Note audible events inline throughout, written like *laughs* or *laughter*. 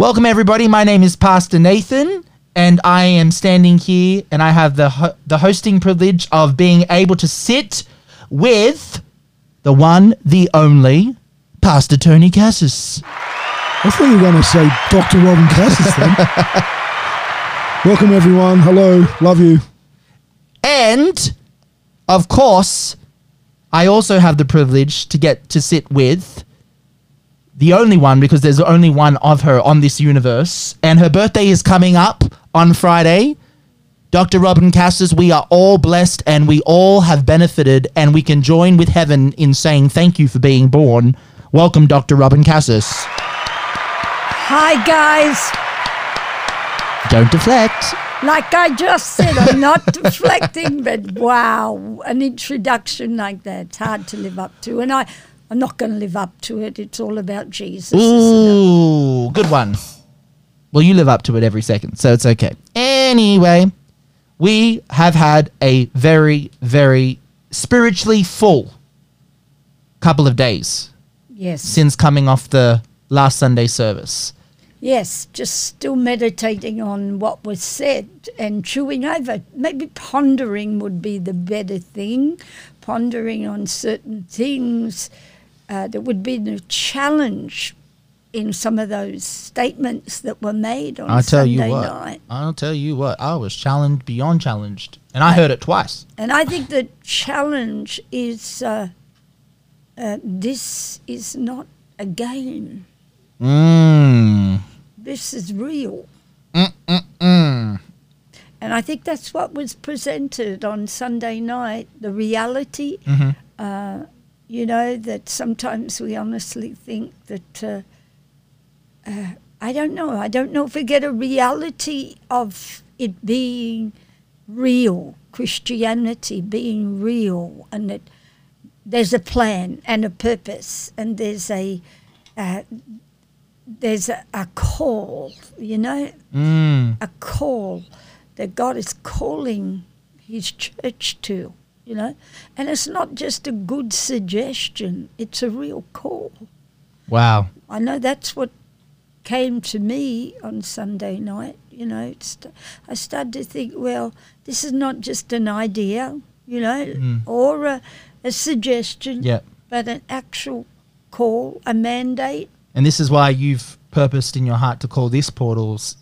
Welcome, everybody. My name is Pastor Nathan, and I am standing here, and I have the ho- the hosting privilege of being able to sit with the one, the only, Pastor Tony Cassis. I thought you were going to say Dr. Robin Cassis then. *laughs* Welcome, everyone. Hello. Love you. And, of course, I also have the privilege to get to sit with the only one because there's only one of her on this universe, and her birthday is coming up on Friday. Dr. Robin Cassis, we are all blessed and we all have benefited, and we can join with heaven in saying thank you for being born. Welcome, Dr. Robin Cassis. Hi, guys. Don't deflect. Like I just said, I'm not *laughs* deflecting, but wow, an introduction like that, it's hard to live up to. And I, I'm not going to live up to it. It's all about Jesus. Ooh, good one. Well, you live up to it every second, so it's okay. Anyway, we have had a very, very spiritually full couple of days Yes. since coming off the last Sunday service. Yes, just still meditating on what was said and chewing over. Maybe pondering would be the better thing. Pondering on certain things uh, that would be the challenge in some of those statements that were made on I'll tell Sunday you what. night. I'll tell you what. I was challenged beyond challenged, and I heard it twice. And I think the challenge is uh, uh, this is not a game. Mmm. This is real. Mm. And I think that's what was presented on Sunday night the reality. Mhm. Uh, you know, that sometimes we honestly think that, uh, uh, I don't know, I don't know if we get a reality of it being real, Christianity being real, and that there's a plan and a purpose, and there's a uh, there's a, a call, you know, Mm. a call that God is calling His church to, you know, and it's not just a good suggestion; it's a real call. Wow. I know that's what came to me on Sunday night. You know, it's, I started to think, well, this is not just an idea, you know, Mm. or a, a suggestion, Yeah. but an actual call, a mandate. And this is why you've purposed in your heart to call this portal's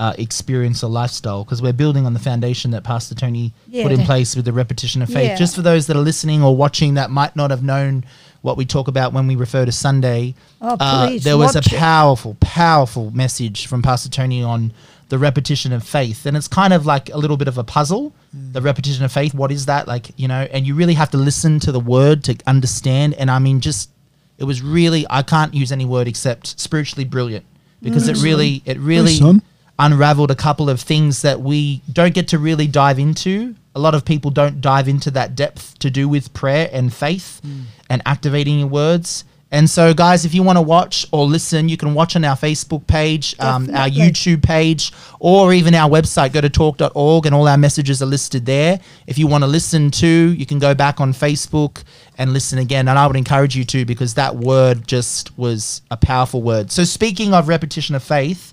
uh, experience or lifestyle because we're building on the foundation that Pastor Tony Yeah. put in place with the repetition of faith. Yeah. Just for those that are listening or watching that might not have known what we talk about when we refer to Sunday, Oh, uh, there was a watch it. powerful, powerful message from Pastor Tony on the repetition of faith. And it's kind of like a little bit of a puzzle. The repetition of faith, what is that? Like, you know, and you really have to listen to the word to understand. And I mean, just it was really I can't use any word except spiritually brilliant because it really it really son. Unraveled a couple of things that we don't get to really dive into. A lot of people don't dive into that depth to do with prayer and faith and activating your words. And so, guys, if you want to watch or listen, you can watch on our Facebook page, um, our YouTube page, or even our website. Go to talk.org and all our messages are listed there. If you want to listen to, you can go back on Facebook and listen again. And I would encourage you to because that word just was a powerful word. So, speaking of repetition of faith,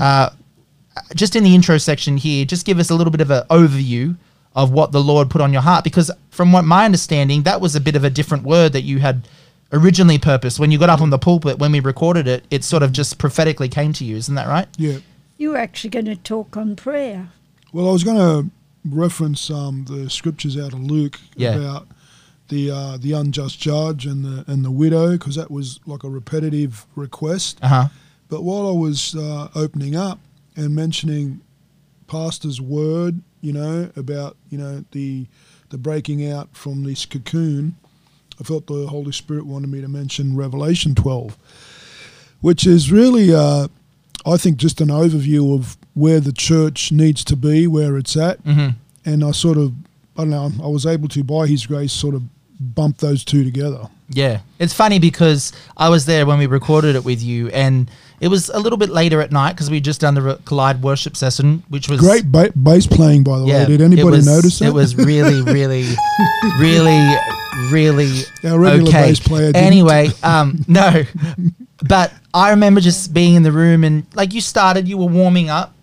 uh, just in the intro section here, just give us a little bit of an overview of what the Lord put on your heart. Because from what my understanding, that was a bit of a different word that you had originally purposed. When you got up on the pulpit, when we recorded it, it sort of just prophetically came to you. Isn't that right? Yeah. You were actually going to talk on prayer. Well, I was going to reference um, the scriptures out of Luke Yeah. about the uh, the unjust judge and the and the widow because that was like a repetitive request. Uh huh. But while I was uh, opening up and mentioning pastor's word, you know, about you know the the breaking out from this cocoon, I felt the Holy Spirit wanted me to mention Revelation 12, which is really, uh, I think, just an overview of where the church needs to be, where it's at, hmm and I sort of, I don't know, I was able to, by His grace, sort of bump those two together. Yeah. It's funny because I was there when we recorded it with you, and it was a little bit later at night because we just done the Re- Collide worship session, which was Great ba- bass playing, by the way. Did it anybody was- notice that? It was really, really, *laughs* really, really Our regular okay. bass player. Anyway, *laughs* um, no, but I remember just being in the room and like you started, you were warming up,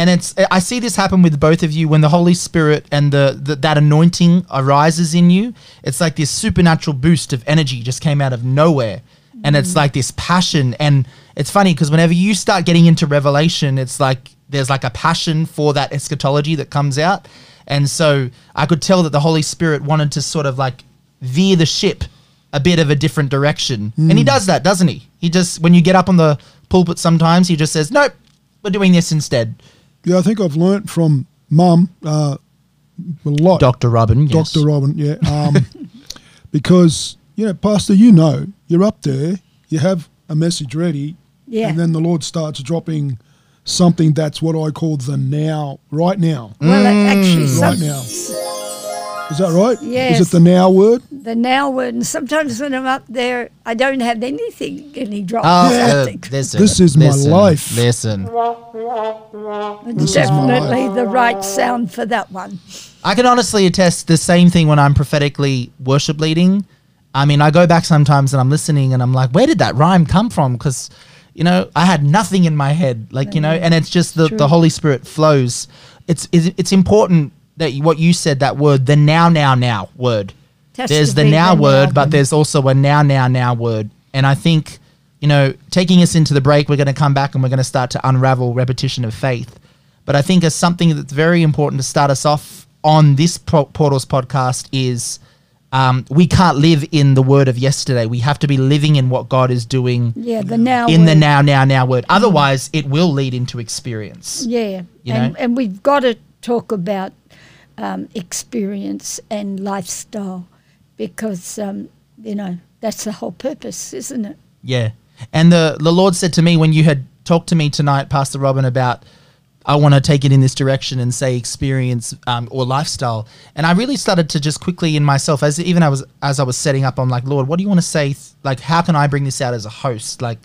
and it's I see this happen with both of you when the Holy Spirit and the, the that anointing arises in you. It's like this supernatural boost of energy just came out of nowhere, and it's like this passion. And it's funny because whenever you start getting into Revelation, it's like there's like a passion for that eschatology that comes out, and so I could tell that the Holy Spirit wanted to sort of like veer the ship a bit of a different direction. And he hmm. does that, doesn't he? He just when you get up on the pulpit sometimes he just says, "Nope, we're doing this instead." Yeah, I think I've learnt from Mum uh, a lot. Dr. Robin, yes. Dr. Robin, yeah. Um, *laughs* because, you know, Pastor, you know, you're up there, you have a message ready, Yeah. and then the Lord starts dropping something that's what I call the now, right now. Well, actually. Right some, now. Is that right? Yeah. Is it the now word? the now word, and sometimes when I'm up there, I don't have anything, and he drops Oh, *laughs* uh, listen, This is my life. Listen, It's This is my definitely the right sound for that one. I can honestly attest the same thing when I'm prophetically worship leading. I mean, I go back sometimes and I'm listening and I'm like, where did that rhyme come from? Because, you know, I had nothing in my head, like you know, and it's just the, the Holy Spirit flows. It's it's, it's important that what you said that word, the now now now word. There's to the now the word, now. but there's also a now now now word, and I think you know, taking us into the break, we're going to come back and we're going to start to unravel repetition of faith. But I think as something that's very important to start us off on this Pro- Portals podcast is um, we can't live in the word of yesterday. We have to be living in what God is doing Yeah, the now in the now, now, now word. Otherwise, it will lead into experience. Yeah, You and, know? and we've got to talk about um, experience and lifestyle because um, you know that's the whole purpose, isn't it? Yeah. And the, the Lord said to me when you had talked to me tonight, Pastor Robin, about I want to take it in this direction and say experience um, or lifestyle. And I really started to just quickly in myself, as even I was as I was setting up, I'm like, Lord, what do you want to say? Like, how can I bring this out as a host? Like,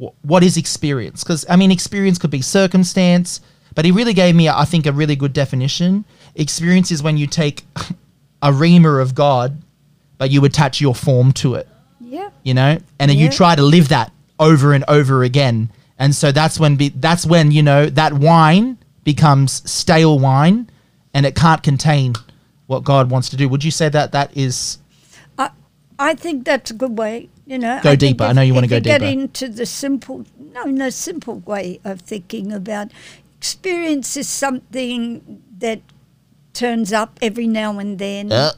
wh- what is experience? Because I mean, experience could be circumstance, but He really gave me, I think, a really good definition. Experience is when you take a rhema of God, but you attach your form to it Yeah. you know and then you try to live that over and over again and so that's when be, that's when you know that wine becomes stale wine and it can't contain what god wants to do would you say that that is I, I think that's a good way. You know, Go I deeper. I know you wanna if go Get deeper. into the simple, no, no, simple way of thinking about experience is something that turns up every now and then. uh,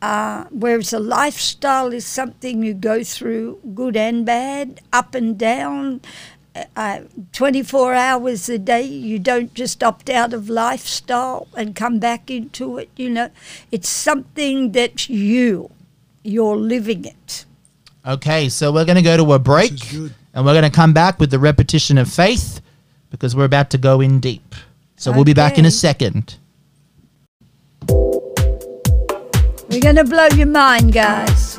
Uh, whereas a lifestyle is something you go through, good and bad, up and down, uh, 24 hours a day. You don't just opt out of lifestyle and come back into it. You know, it's something that you, you're living it. okay so we're going to go to a break and we're going to come back with the repetition of faith because we're about to go in deep so we'll be back in a second We're to blow your mind, guys.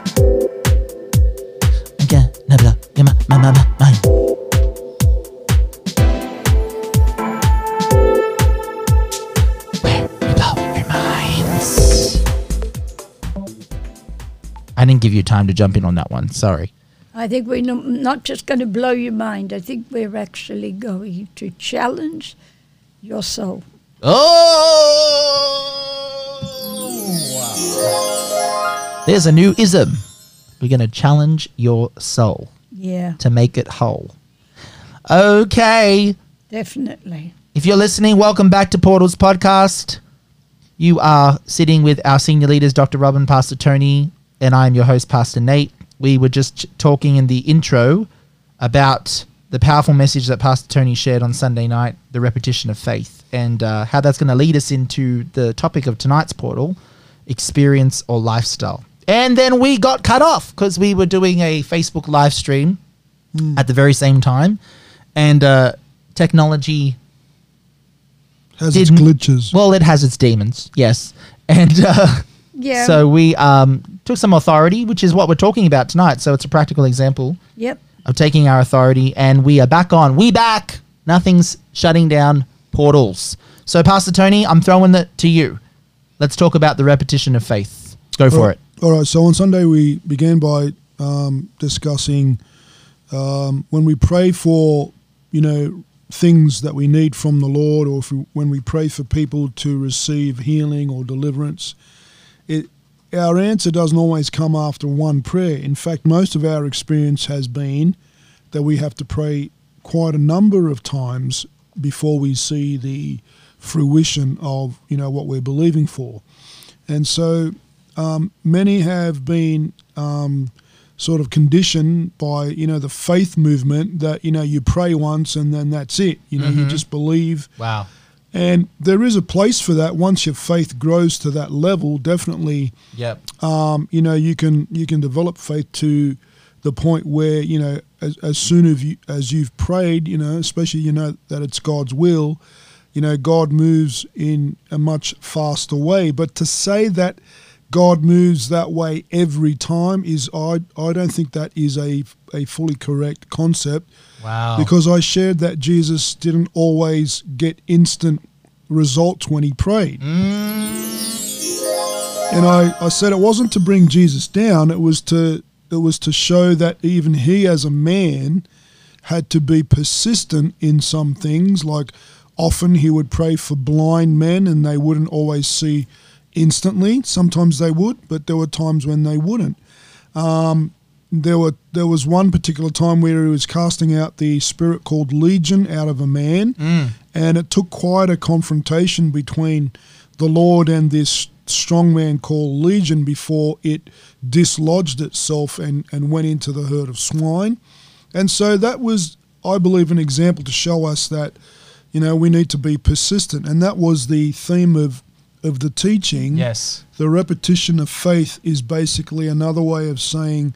Okay, no, no, yeah, my, my, my, my, mine. Where we blow your minds. I didn't give you time to jump in on that one. Sorry. I think we're no- not just going to blow your mind. I think we're actually going to challenge your soul. Oh! There's a new ism. We're going to challenge your soul Yeah, to make it whole. Okay. definitely. If you're listening, welcome back to Portals Podcast. You are sitting with our senior leaders, Dr. Robin, Pastor Tony, and I am your host, Pastor Nate. We were just talking in the intro about the powerful message that Pastor Tony shared on Sunday night, the repetition of faith, and uh, how that's going to lead us into the topic of tonight's portal experience or lifestyle. And then we got cut off because we were doing a Facebook live stream at the very same time. And uh, technology Has its glitches. well, it has its demons, yes. And uh, Yeah. so we um, took some authority, which is what we're talking about tonight. So it's a practical example Yep. of taking our authority, and we are back on. We back. Nothing's shutting down portals. So, Pastor Tony, I'm throwing it to you. Let's talk about the repetition of faith. Let's go for All- it. All right. So on Sunday we began by um, discussing Um, when we pray for, you know, things that we need from the Lord, or if we, when we pray for people to receive healing or deliverance, it our answer doesn't always come after one prayer. In fact, most of our experience has been that we have to pray quite a number of times before we see the fruition of you know what we're believing for, and so um, many have been um, sort of conditioned by you know the faith movement that you know you pray once and then that's it. You know you Mhm. just believe, Wow. And there is a place for that once your faith grows to that level. Definitely, Yep. um, you know you can you can develop faith to the point where you know as, as soon as you as you've prayed you know especially you know that it's god's will you know god moves in a much faster way but to say that god moves that way every time is i i don't think that is a a fully correct concept Wow. because i shared that jesus didn't always get instant results when he prayed and I, I said it wasn't to bring Jesus down. It was to it was to show that even he, as a man, had to be persistent in some things. Like often he would pray for blind men, and they wouldn't always see instantly. Sometimes they would, but there were times when they wouldn't. Um, there were there was one particular time where he was casting out the spirit called legion out of a man, Mm. and it took quite a confrontation between the Lord and this strong man called Legion before it dislodged itself and, and went into the herd of swine. And so that was, I believe, an example to show us that, you know, we need to be persistent. And that was the theme of, of the teaching. Yes. The repetition of faith is basically another way of saying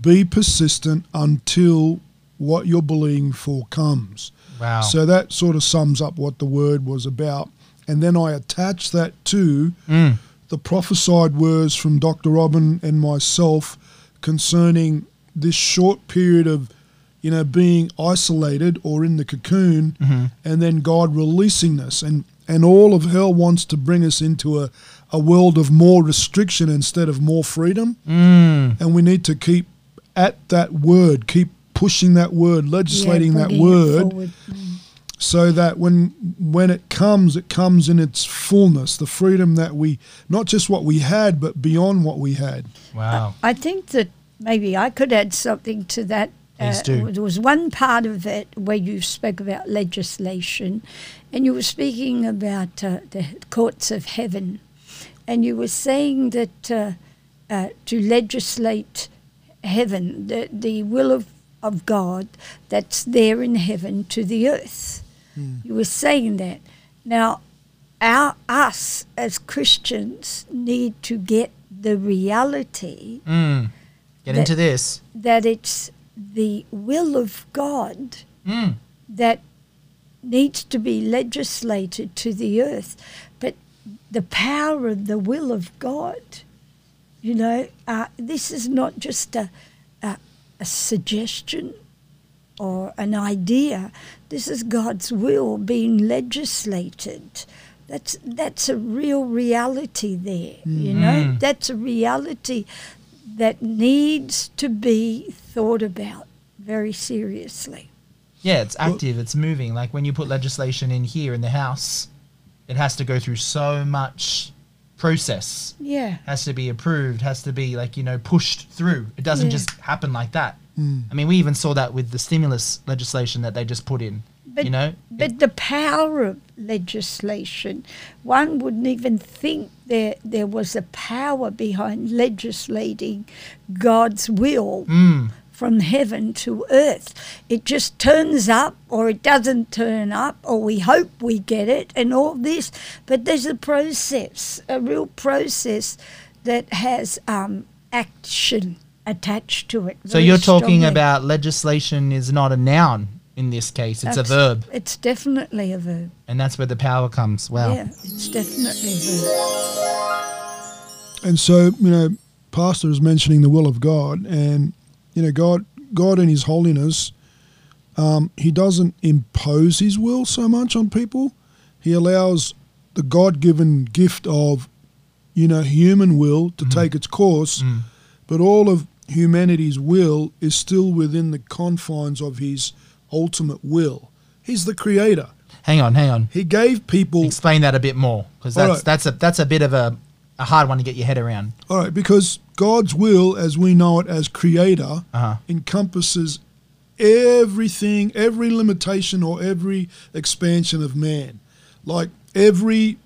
be persistent until what you're believing for comes. Wow. So that sort of sums up what the word was about. And then I attach that to Mm. the prophesied words from Dr. Robin and myself concerning this short period of, you know, being isolated or in the cocoon Mhm. and then God releasing us. And, and all of hell wants to bring us into a, a world of more restriction instead of more freedom. Mm. And we need to keep at that word, keep pushing that word, legislating Yeah, that word. Mm. so that when when it comes it comes in its fullness the freedom that we not just what we had but beyond what we had Wow. I think that maybe I could add something to that. Uh, Please do. There was one part of it where you spoke about legislation, and you were speaking about uh, the courts of heaven, and you were saying that uh, uh, to legislate heaven, the, the will of, of God that's there in heaven to the earth. You were saying that. Now, our us as Christians need to get the reality Mm. Get That- into this. that it's the will of God Mm. that needs to be legislated to the earth, but the power of the will of God. You know, uh, this is not just a, a, a suggestion or an idea. This is God's will being legislated. That's that's a real reality there. You know, Mhm. that's a reality that needs to be thought about very seriously. Yeah, it's active. It's moving. Like when you put legislation in here in the house, it has to go through so much process. Yeah. Has to be approved. Has to be like you know pushed through. It doesn't Yeah. just happen like that. Mm. I mean, we even saw that with the stimulus legislation that they just put in. But, you know, but the power of legislation, one wouldn't even think there there was a power behind legislating God's will mm, from heaven to earth. It just turns up or it doesn't turn up or we hope we get it and all this. But there's a process, a real process that has um, action attached to it. so you're talking strongly. about legislation is not a noun in this case. It's a verb, It's definitely a verb. and that's where the power comes. Wow. Yeah, it's definitely a verb. and so you know pastor is mentioning the will of god and you know god god in his holiness um, he doesn't impose his will so much on people he allows the god-given gift of you know human will to take its course Mm. but all of humanity's will is still within the confines of his ultimate will. He's the creator. Hang on, hang on. He gave people Explain that a bit more because that's right. that's a that's a bit of a, a hard one to get your head around. All right, because God's will, as we know it as creator, Uh-huh. encompasses everything, every limitation or every expansion of man. Like every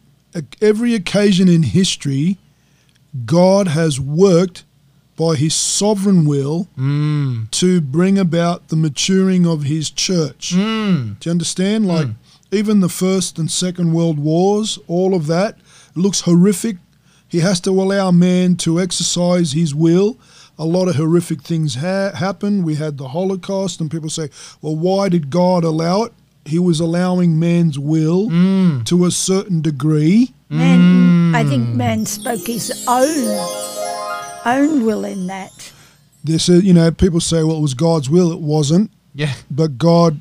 every occasion in history, God has worked by his sovereign will Mm. to bring about the maturing of his church. Mm. Do you understand? Like even the first and second world wars, all of that looks horrific. He has to allow man to exercise his will. A lot of horrific things ha- happen. We had the Holocaust, and people say, "Well, why did God allow it?" He was allowing man's will Mm. to a certain degree. Man, I think man spoke his own own will in that. This, is, you know, people say, "Well, it was God's will." It wasn't. Yeah. but God,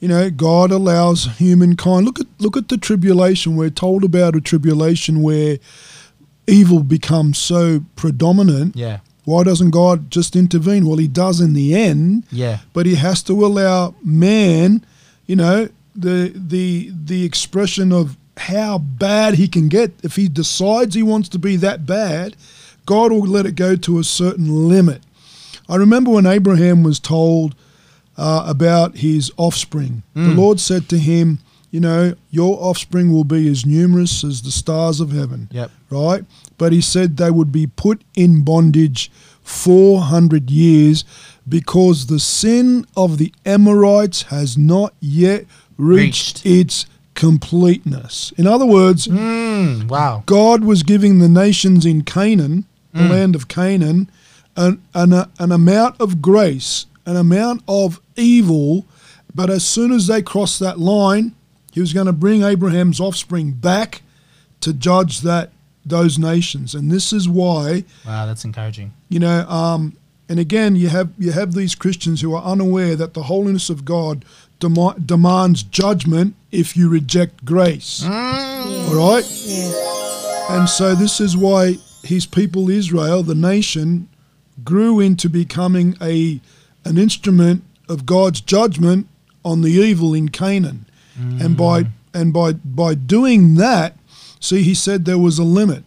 you know, God allows humankind. Look at look at the tribulation. We're told about a tribulation where evil becomes so predominant. Yeah. Why doesn't God just intervene? Well, He does in the end, Yeah. but He has to allow man, you know, the the the expression of how bad he can get. If he decides he wants to be that bad, God will let it go to a certain limit. I remember when Abraham was told uh, about his offspring. The Lord said to him, You know, your offspring will be as numerous as the stars of heaven. Yep. Right? But he said they would be put in bondage 400 years because the sin of the Amorites has not yet reached, Reached. its completeness. In other words, Mm. Wow. God was giving the nations in Canaan, the land of Canaan, an, an, an amount of grace, an amount of evil, but as soon as they crossed that line, he was going to bring Abraham's offspring back to judge that those nations. And this is why, Wow, that's encouraging. you know, um, and again, you have you have these Christians who are unaware that the holiness of God demi- demands judgment if you reject grace. All right? Yeah. And so this is why his people Israel, the nation, grew into becoming a an instrument of God's judgment on the evil in Canaan. And by and by by doing that, see he said there was a limit.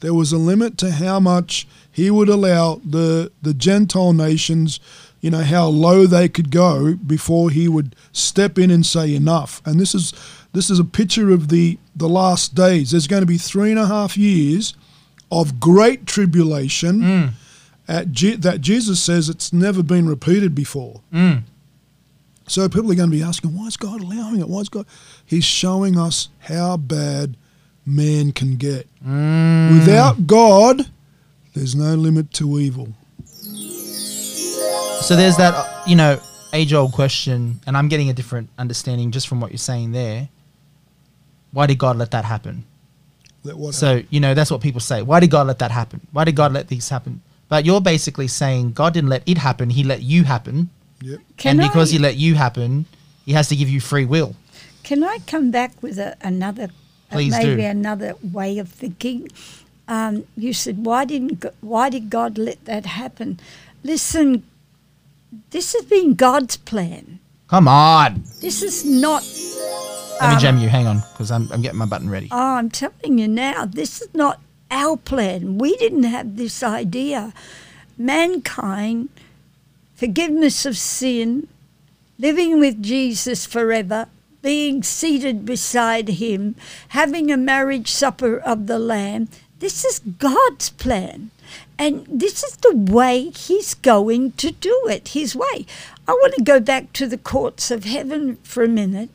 There was a limit to how much he would allow the the Gentile nations, you know, how low they could go before he would step in and say enough. And this is this is a picture of the the last days. There's going to be three and a half years of great tribulation at Je- that Jesus says it's never been repeated before. Mm. So people are going to be asking, why is God allowing it? Why is God? He's showing us how bad man can get. Mm. Without God, there's no limit to evil. So there's that, you know, age old question, and I'm getting a different understanding just from what you're saying there. Why did God let that happen? That what So, you know, that's what people say. Why did God let that happen? Why did God let these happen? But you're basically saying God didn't let it happen, He let you happen. Yep. Can and because I, He let you happen, He has to give you free will. Can I come back with a, another, uh, Please do. maybe another way of thinking? Um, you said, why didn't Go- why did God let that happen? Listen, this has been God's plan. Come on. This is not. Let me um, jam you. Hang on, because I'm, I'm getting my button ready. Oh, I'm telling you now, this is not our plan. We didn't have this idea. Mankind, forgiveness of sin, living with Jesus forever, being seated beside him, having a marriage supper of the Lamb. This is God's plan. And this is the way he's going to do it, his way. I want to go back to the courts of heaven for a minute.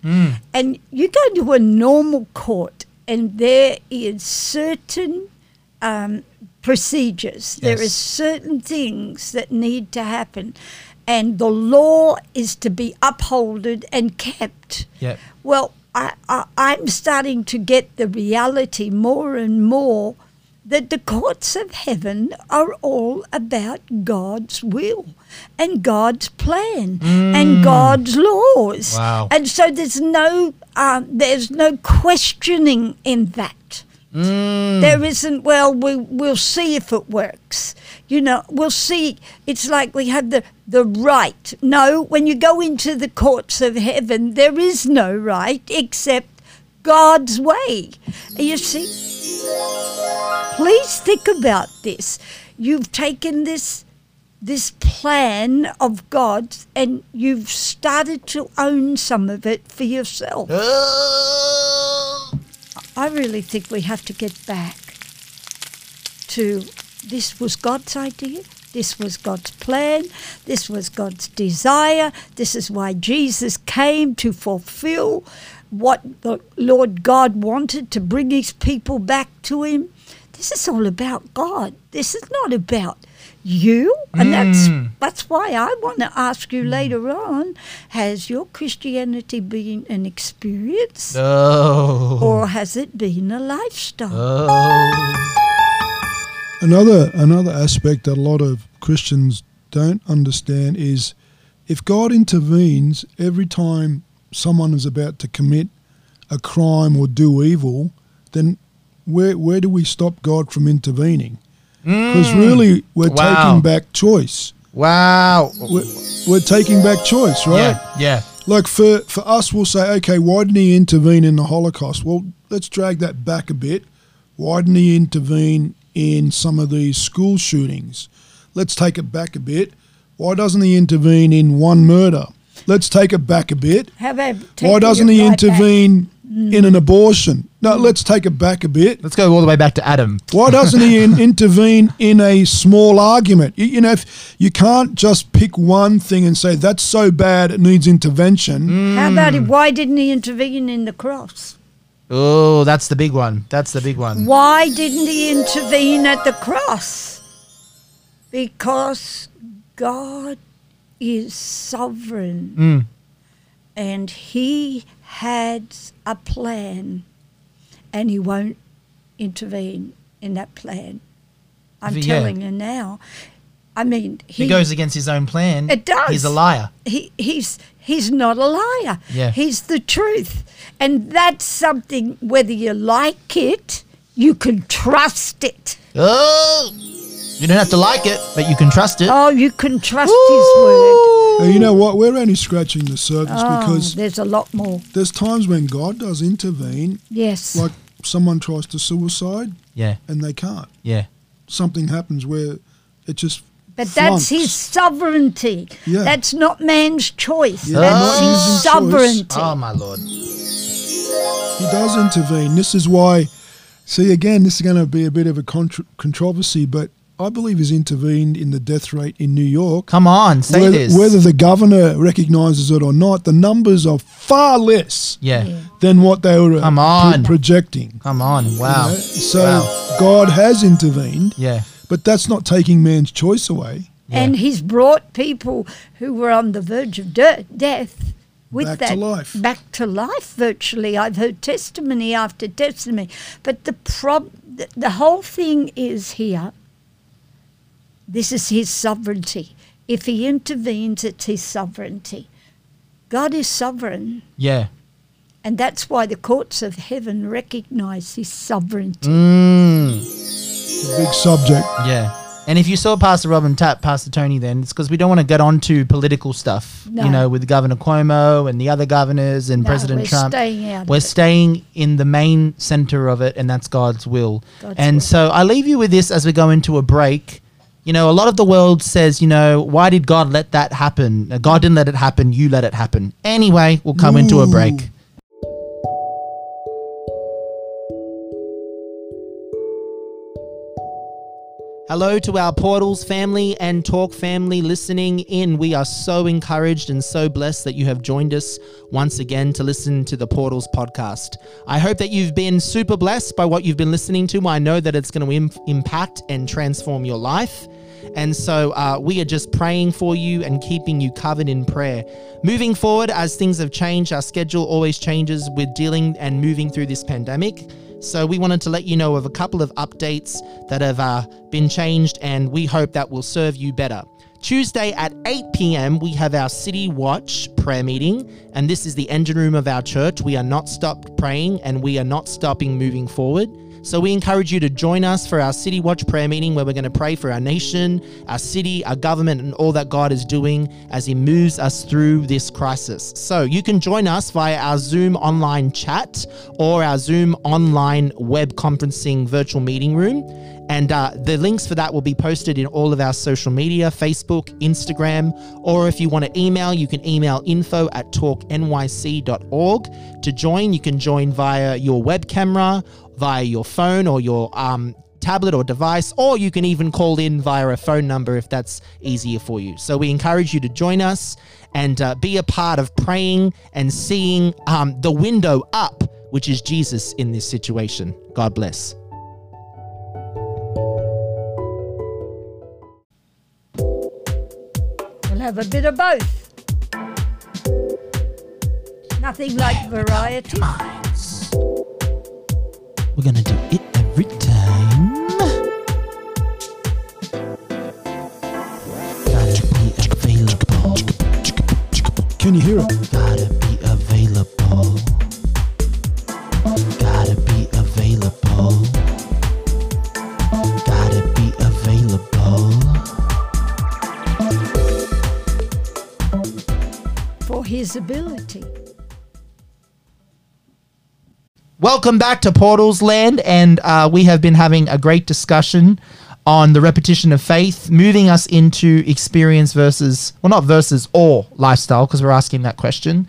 And you go to a normal court, and there is certain um, procedures. There are certain things that need to happen. And the law is to be upholded and kept. Yep. Well, I, I, I'm starting to get the reality more and more that the courts of heaven are all about God's will and God's plan and God's laws. Wow. And so there's no um, there's no questioning in that. Mm. There isn't, well, we, we'll see if it works. You know, we'll see. It's like we have the, the right. No, when you go into the courts of heaven, there is no right except God's way. You see? Please think about this. You've taken this this plan of God and you've started to own some of it for yourself. *gasps* Ah! I really think we have to get back to this was God's idea, this was God's plan, this was God's desire, this is why Jesus came to fulfill what the Lord God wanted to bring his people back to him. This is all about God. This is not about you. And that's hmm. that's why I want to ask you hmm. later on, has your Christianity been an experience Oh. or has it been a lifestyle? Oh. Another another aspect that a lot of Christians don't understand is if God intervenes every time someone is about to commit a crime or do evil, then where where do we stop God from intervening? Because really, we're Mm. Wow. taking back choice. Wow. We're, we're taking back choice, right? Yeah. Yeah. Like for, for us, we'll say, okay, why didn't he intervene in the Holocaust? Well, let's drag that back a bit. Why didn't he intervene in some of these school shootings? Let's take it back a bit. Why doesn't he intervene in one murder? Let's take it back a bit. How about Why doesn't he right back? Intervene in an abortion? No, let's take it back a bit. Let's go all the way back to Adam. Why doesn't he in, *laughs* intervene in a small argument? You, you know, if you can't just pick one thing and say that's so bad it needs intervention. How about it? Why didn't he intervene in the cross? Oh, that's the big one. That's the big one. Why didn't he intervene at the cross? Because God is sovereign Mm. and he has a plan and he won't intervene in that plan. I'm Yeah. telling you now. I mean, he goes against his own plan, It does. he's a liar. he, he's he's not a liar. Yeah. He's the truth. And that's something whether you like it, you can trust it. Oh, you don't have to like it, but you can trust it. Oh, you can trust his word. And you know what? We're only scratching the surface Oh, because there's a lot more. there's times when God does intervene, Yes. like someone tries to suicide Yeah, and they can't. yeah. Something happens where it just. but that's his sovereignty. Yeah. That's not man's choice. Yeah, that's not his using choice. sovereignty. Oh my lord. He does intervene. This is why. See, again, this is going to be a bit of a contr- controversy, but I believe he's intervened in the death rate in New York. Come on, say whether, this. whether the governor recognizes it or not, the numbers are far less yeah. Yeah. than what they were uh, Come pro- on. projecting. Come on. Wow. you know? So Wow. God has intervened, Yeah. but that's not taking man's choice away. Yeah. And he's brought people who were on the verge of de- death with Back to that life. back to life virtually. I've heard testimony after testimony. But the prob the, the whole thing is here. This is his sovereignty. If he intervenes, it's his sovereignty. God is sovereign, Yeah. and that's why the courts of heaven recognize his sovereignty. Mm. It's a big subject. Yeah. And if you saw Pastor Robin tap Pastor Tony, then it's because we don't want to get on to political stuff, No. you know, with Governor Cuomo and the other governors and No, President we're Trump. staying out we're it. staying in the main center of it, and that's God's will. God's and will. so I leave you with this as we go into a break. You know, a lot of the world says, you know, why did God let that happen? Uh, God didn't let it happen. You let it happen. Anyway, we'll come into a break. Hello to our Portals family and Talk family listening in. We are so encouraged and so blessed that you have joined us once again to listen to the Portals podcast. I hope that you've been super blessed by what you've been listening to. I know that it's going to Im- impact and transform your life. And so uh, we are just praying for you and keeping you covered in prayer. Moving forward, as things have changed, our schedule always changes with dealing and moving through this pandemic. So we wanted to let you know of a couple of updates that have uh, been changed, and we hope that will serve you better. Tuesday at 8 p.m., we have our City Watch prayer meeting, and this is the engine room of our church. We are not stopped praying and we are not stopping moving forward. So we encourage you to join us for our City Watch prayer meeting where we're going to pray for our nation, our city, our government, and all that God is doing as He moves us through this crisis. So you can join us via our Zoom online chat or our Zoom online web conferencing virtual meeting room. And uh, the links for that will be posted in all of our social media Facebook, Instagram, or if you want to email, you can email info at talknyc.org. To join, you can join via your web camera, via your phone or your um, tablet or device, or you can even call in via a phone number if that's easier for you. So we encourage you to join us and uh, be a part of praying and seeing um, the window up, which is Jesus in this situation. God bless. We'll have a bit of both. Nothing like variety. Minds. We're gonna do it every time. Gotta be available. Can you hear it? Gotta be available. Gotta be available. Gotta be available. for his ability. Welcome back to Portals Land, and uh, we have been having a great discussion on the repetition of faith, moving us into experience versus, well, not versus or lifestyle, because we're asking that question.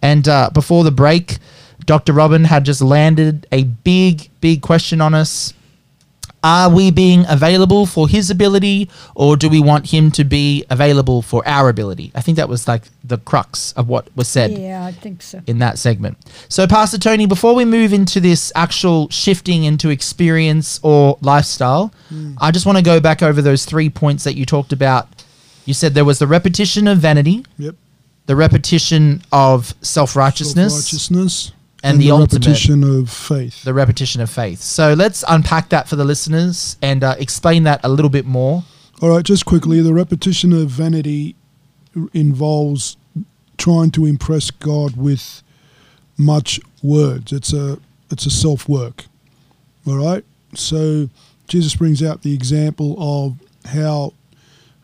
And uh, before the break, Dr. Robin had just landed a big, big question on us. Are we being available for his ability, or do we want him to be available for our ability? I think that was like the crux of what was said Yeah, I think so. in that segment. So, Pastor Tony, before we move into this actual shifting into experience or lifestyle, hmm. I just want to go back over those three points that you talked about. You said there was the repetition of vanity, Yep. the repetition of self righteousness, Self-righteousness and the ultimate- repetition of faith. the repetition of faith. So, let's unpack that for the listeners and uh, explain that a little bit more. All right, just quickly, the repetition of vanity involves trying to impress God with much words. It's a it's a self work. All right, so Jesus brings out the example of how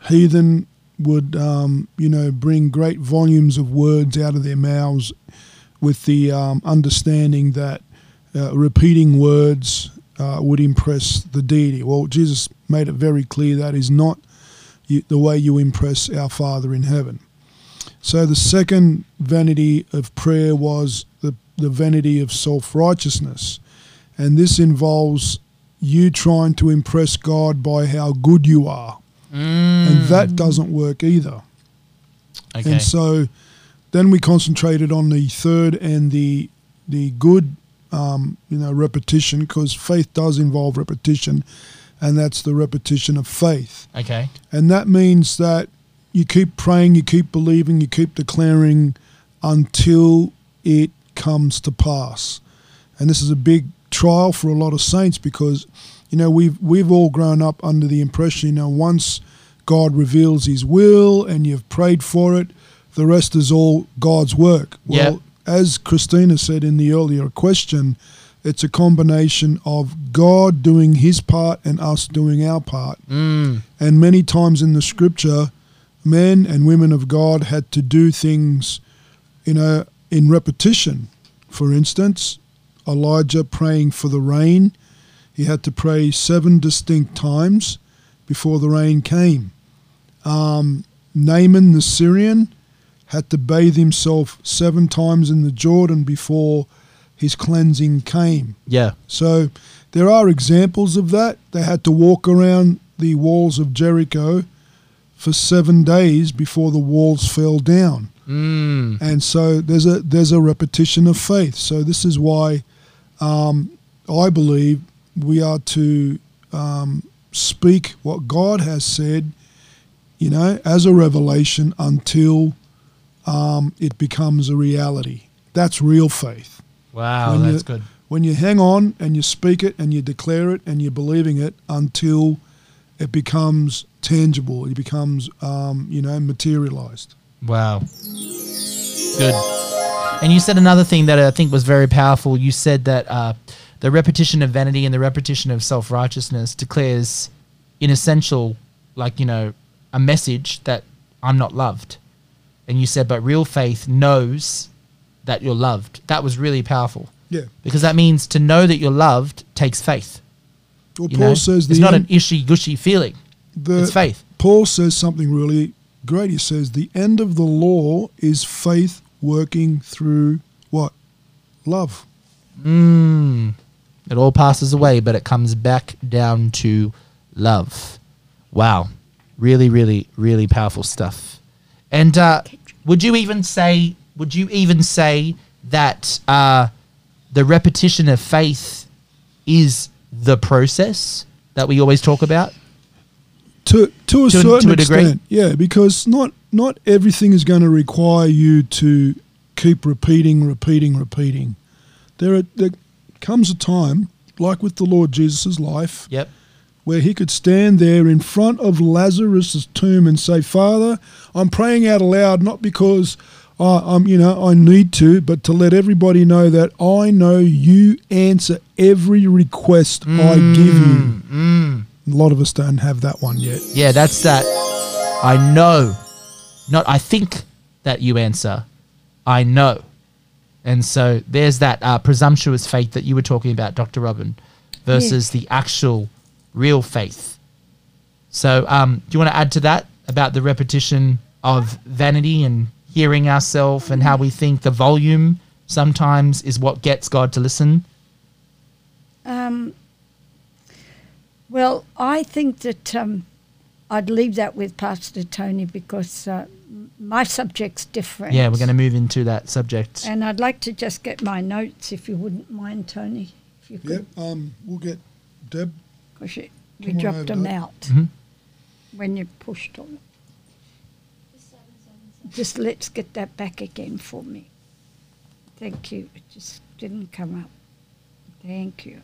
heathen would um, you know bring great volumes of words out of their mouths with the um, understanding that uh, repeating words uh, would impress the deity. Well, Jesus made it very clear that is not the way you impress our Father in heaven. So the second vanity of prayer was the, the vanity of self righteousness. And this involves you trying to impress God by how good you are. And that doesn't work either. Okay. And so then we concentrated on the third and the the good um, you know repetition because faith does involve repetition and that's the repetition of faith. okay. And that means that you keep praying, you keep believing, you keep declaring until it comes to pass. And this is a big trial for a lot of saints because you know we've we've all grown up under the impression you know once God reveals his will and you've prayed for it, the rest is all God's work. Well, Yep. as Christina said in the earlier question, it's a combination of God doing his part and us doing our part. Mm. And many times in the scripture, men and women of God had to do things, you know, in repetition. For instance, Elijah praying for the rain, he had to pray seven distinct times before the rain came. Um, Naaman the Syrian had to bathe himself seven times in the Jordan before his cleansing came. Yeah. So there are examples of that. They had to walk around the walls of Jericho for seven days before the walls fell down. Mm. And so there's a there's a repetition of faith. So this is why um, I believe we are to um, speak what God has said, you know, as a revelation until um, it becomes a reality. That's real faith Wow, When that's you- good. when you hang on and you speak it and you declare it and you're believing it until it becomes tangible, it becomes, um, you know, materialized. Wow. Good. And you said another thing that I think was very powerful. You said that uh, the repetition of vanity and the repetition of self righteousness declares, in essential, like you know, a message that I'm not loved. And you said, but real faith knows that you're loved. That was really powerful Yeah. because that means to know that you're loved takes faith. Well, You Paul know? says it's not an ishy gushy feeling. the it's faith. Paul says something really great. He says the end of the law is faith working through what? Love. Mm. It all passes away, but it comes back down to love. Wow. Really, really, really powerful stuff. And uh, would you even say, would you even say that uh, the repetition of faith is the process that we always talk about? To to a To a- certain to a degree? extent, yeah, because not not everything is going to require you to keep repeating, repeating, repeating. There are, there comes a time, like with the Lord Jesus' life, Yep. Where he could stand there in front of Lazarus' tomb and say, "Father, I'm praying out aloud not because I, I'm, you know, I need to, but to let everybody know that I know you answer every request I give you." Mm. A lot of us don't have that one yet. Yeah, that's that. I know. Not I think that you answer. I know. And so there's that uh, presumptuous faith that you were talking about, Dr. Robin, versus the actual real faith. So um, do you want to add to that about the repetition of vanity and hearing ourselves and how we think the volume sometimes is what gets God to listen? Um, well, I think that um, I'd leave that with Pastor Tony because uh, my subject's different. Yeah, we're going to move into that subject. And I'd like to just get my notes, if you wouldn't mind, Tony. If you Yep. could, Um, we'll get Deb. Because we Come on dropped over, them Doc. out Mhm. when you pushed on it. Just let's get that back again for me. Thank you. It just didn't come up. Thank you.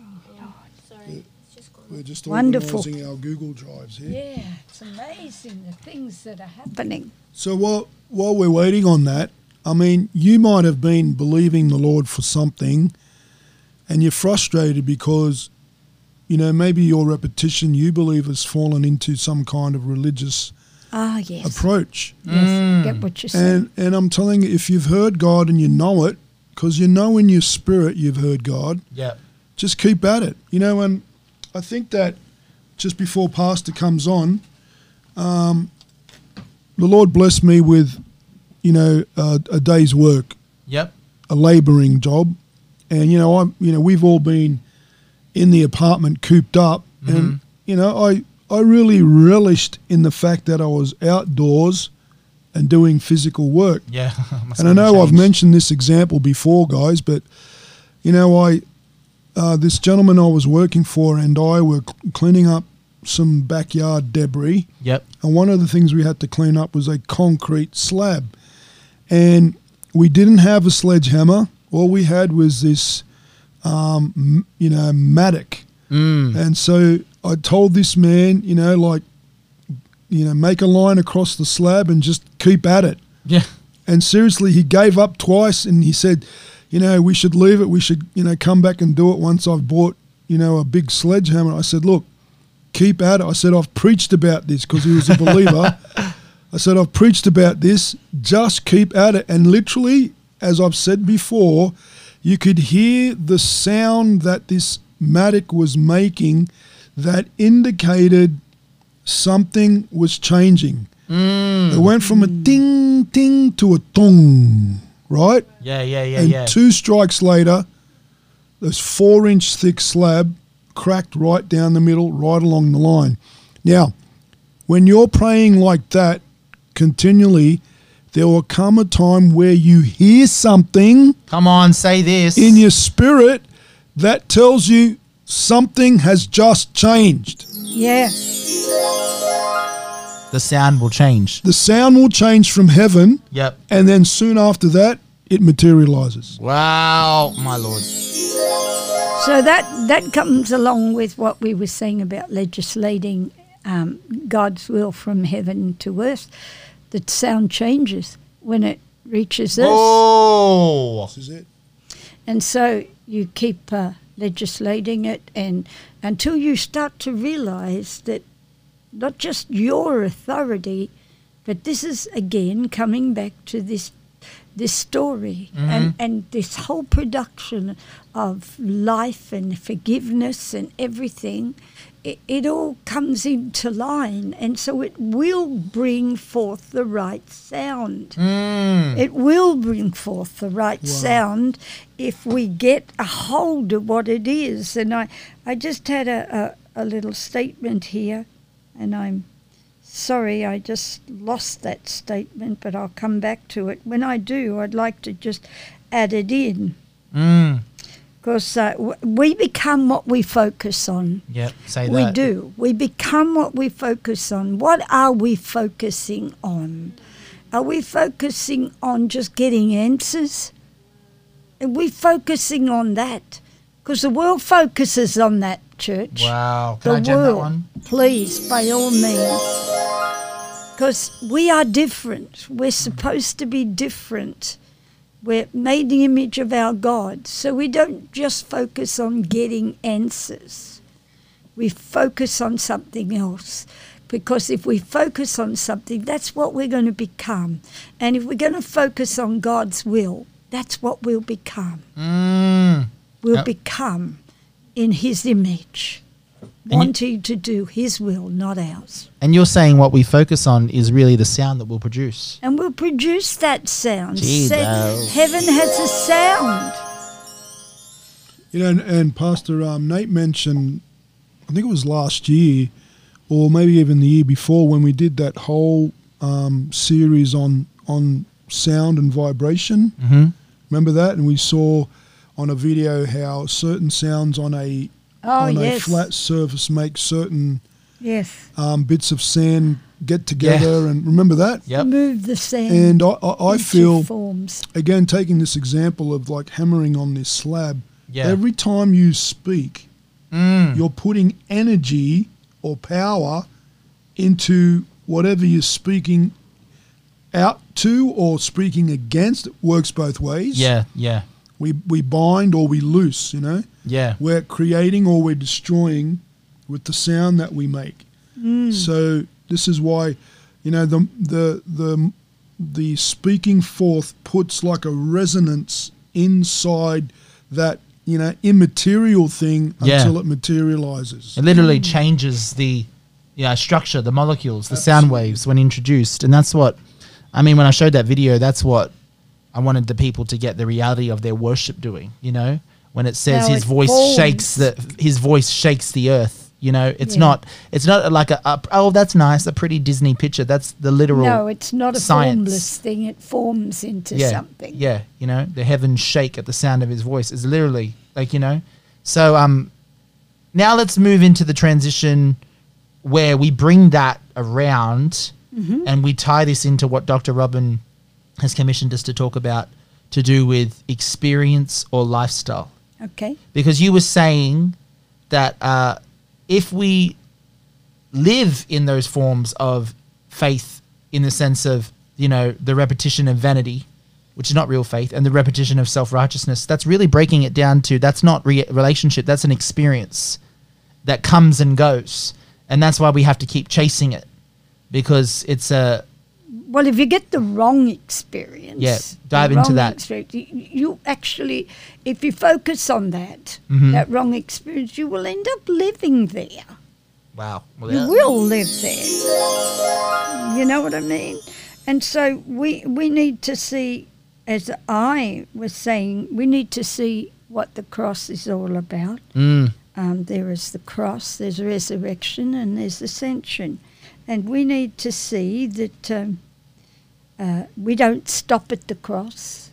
Oh, Lord. Sorry, it's just. We're just Wonderful. organising our Google drives here. Yeah, it's amazing the things that are happening. So while while we're waiting on that, I mean, you might have been believing the Lord for something, and you're frustrated because, you know, maybe your repetition you believe has fallen into some kind of religious Ah, yes. approach. yes, I get what you're And saying. and I'm telling you, if you've heard God and you know it, because you know in your spirit you've heard God, Yeah. just keep at it. You know, and I think that just before Pastor comes on, um, the Lord blessed me with, you know, a, a day's work, Yep. a labouring job, and you know, I'm, you know, we've all been in the apartment cooped up, and you know, I I really relished in the fact that I was outdoors and doing physical work. Yeah. *laughs* And I know I've mentioned this example before, guys, but you know, I uh, this gentleman I was working for and I were cl- cleaning up some backyard debris, Yep. and one of the things we had to clean up was a concrete slab, and we didn't have a sledgehammer. All we had was this, um, you know, mattock. Mm. And so I told this man, you know, like, you know, make a line across the slab and just keep at it. Yeah. And seriously, he gave up twice and he said, you know, we should leave it. We should, you know, come back and do it once I've bought, you know, a big sledgehammer. I said, look, keep at it. I said, I've preached about this because he was a believer. *laughs* I said, I've preached about this. Just keep at it. And literally, as I've said before, you could hear the sound that this mattock was making that indicated something was changing. Mm. It went from a ding ding to a dong, right? Yeah, yeah, yeah, and yeah. two strikes later, this four inch thick slab cracked right down the middle, right along the line. Now, when you're praying like that continually, there will come a time where you hear something Come on, say this. in your spirit that tells you something has just changed. Yeah, the sound will change. The sound will change from heaven, Yep. and then soon after that, it materializes. Wow, my lord. so that that comes along with what we were saying about legislating um, God's will from heaven to earth. The sound changes when it reaches us. Oh. This is it. And so you keep uh, legislating it, and until you start to realize that not just your authority, but this is again coming back to this this story and, and this whole production of life and forgiveness and everything, it, it all comes into line. And so it will bring forth the right sound. Mm. It will bring forth the right Wow. sound if we get a hold of what it is. And I, I just had a, a, a little statement here, and I'm sorry I just lost that statement, but I'll come back to it. When I do, I'd like to just add it in. Mm. Because uh, w- we become what we focus on. Yep. Say that. We do. We become what we focus on. What are we focusing on? Are we focusing on just getting answers? Are we focusing on that? Because the world focuses on that, church. Wow. Can The I jam that world. one? Please, by all means. Because we are different. We're supposed to be different. We're made in the image of our God. So we don't just focus on getting answers. We focus on something else. Because if we focus on something, that's what we're going to become. And if we're going to focus on God's will, that's what we'll become. Mm. We'll Yep. become in His image, you- wanting to do His will, not ours. And you're saying what we focus on is really the sound that we'll produce. And we'll produce that sound. Jesus. Say, heaven has a sound. You know, and, and Pastor um, Nate mentioned, I think it was last year, or maybe even the year before, when we did that whole um, series on on sound and vibration. Mm-hmm. Remember that? And we saw on a video how certain sounds on a Oh, on yes. a flat surface make certain Yes. um, bits of sand get together. And remember that? Yep. Move the sand. And I, I, I feel forms. again taking this example of like hammering on this slab. Yeah. Every time you speak, Mm. you're putting energy or power into whatever you're speaking out to or speaking against. It works both ways. Yeah. Yeah. We we bind or we loose, you know. Yeah. We're creating or we're destroying with the sound that we make. Mm. So this is why, you know, the the the the speaking forth puts like a resonance inside that you know immaterial thing Yeah. until it materializes. It literally changes the yeah structure, the molecules, the sound waves when introduced, and that's what I mean when I showed that video. That's what I wanted the people to get the reality of their worship doing. You know, when it says How his voice forms. shakes the his voice shakes the earth. You know, it's Yeah. not it's not like a, a oh that's nice a pretty Disney picture. That's the literal No, it's not a science. formless thing. It forms into yeah, something. Yeah, you know, the heavens shake at the sound of his voice is literally like, you know. So um now let's move into the transition where we bring that around and we tie this into what Dr. Robin has commissioned us to talk about to do with experience or lifestyle. Okay. Because you were saying that uh, if we live in those forms of faith, in the sense of, you know, the repetition of vanity, which is not real faith, and the repetition of self righteousness, that's really breaking it down to that's not re- relationship, that's an experience that comes and goes. And that's why we have to keep chasing it because it's a, Well, if you get the wrong experience, Yeah, dive into that. you, you actually, if you focus on that, Mhm. that wrong experience, you will end up living there. wow. Well, You will live there. You know what I mean? And so we we need to see, as I was saying, we need to see what the cross is all about. Mm, Um, there is the cross, there's resurrection, and there's ascension. And we need to see that um, uh, we don't stop at the cross.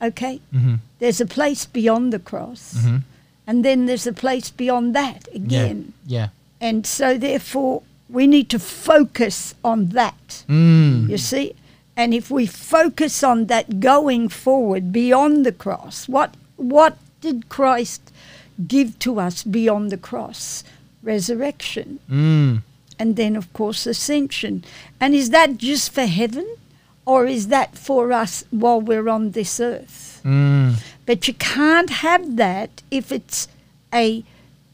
Okay? hmm There's a place beyond the cross, hmm and then there's a place beyond that Yeah. again. Yeah. And so, therefore, we need to focus on that. Mm. You see? And if we focus on that going forward beyond the cross, what what did Christ give to us beyond the cross? Resurrection. Mm. And then of course ascension. And is that just for heaven? or is that for us while we're on this earth? Mm. But you can't have that if it's a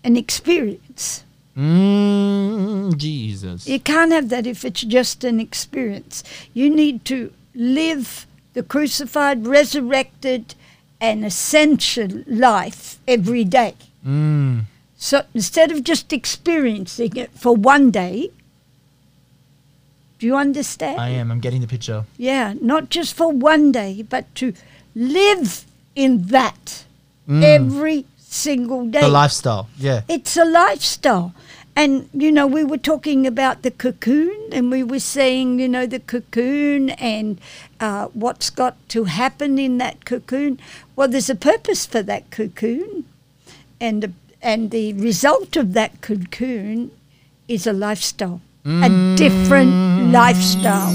an experience. Mm, Jesus. You can't have that if it's just an experience. You need to live the crucified, resurrected, and ascension life every day. Mm. So instead of just experiencing it for one day, do you understand? I am. I'm getting the picture. Yeah, not just for one day, but to live in that Mm. every single day. The lifestyle. Yeah. It's a lifestyle. And, you know, we were talking about the cocoon and we were saying, you know, the cocoon and uh, what's got to happen in that cocoon. Well, there's a purpose for that cocoon. And the, and the result of that cocoon is a lifestyle, a different lifestyle.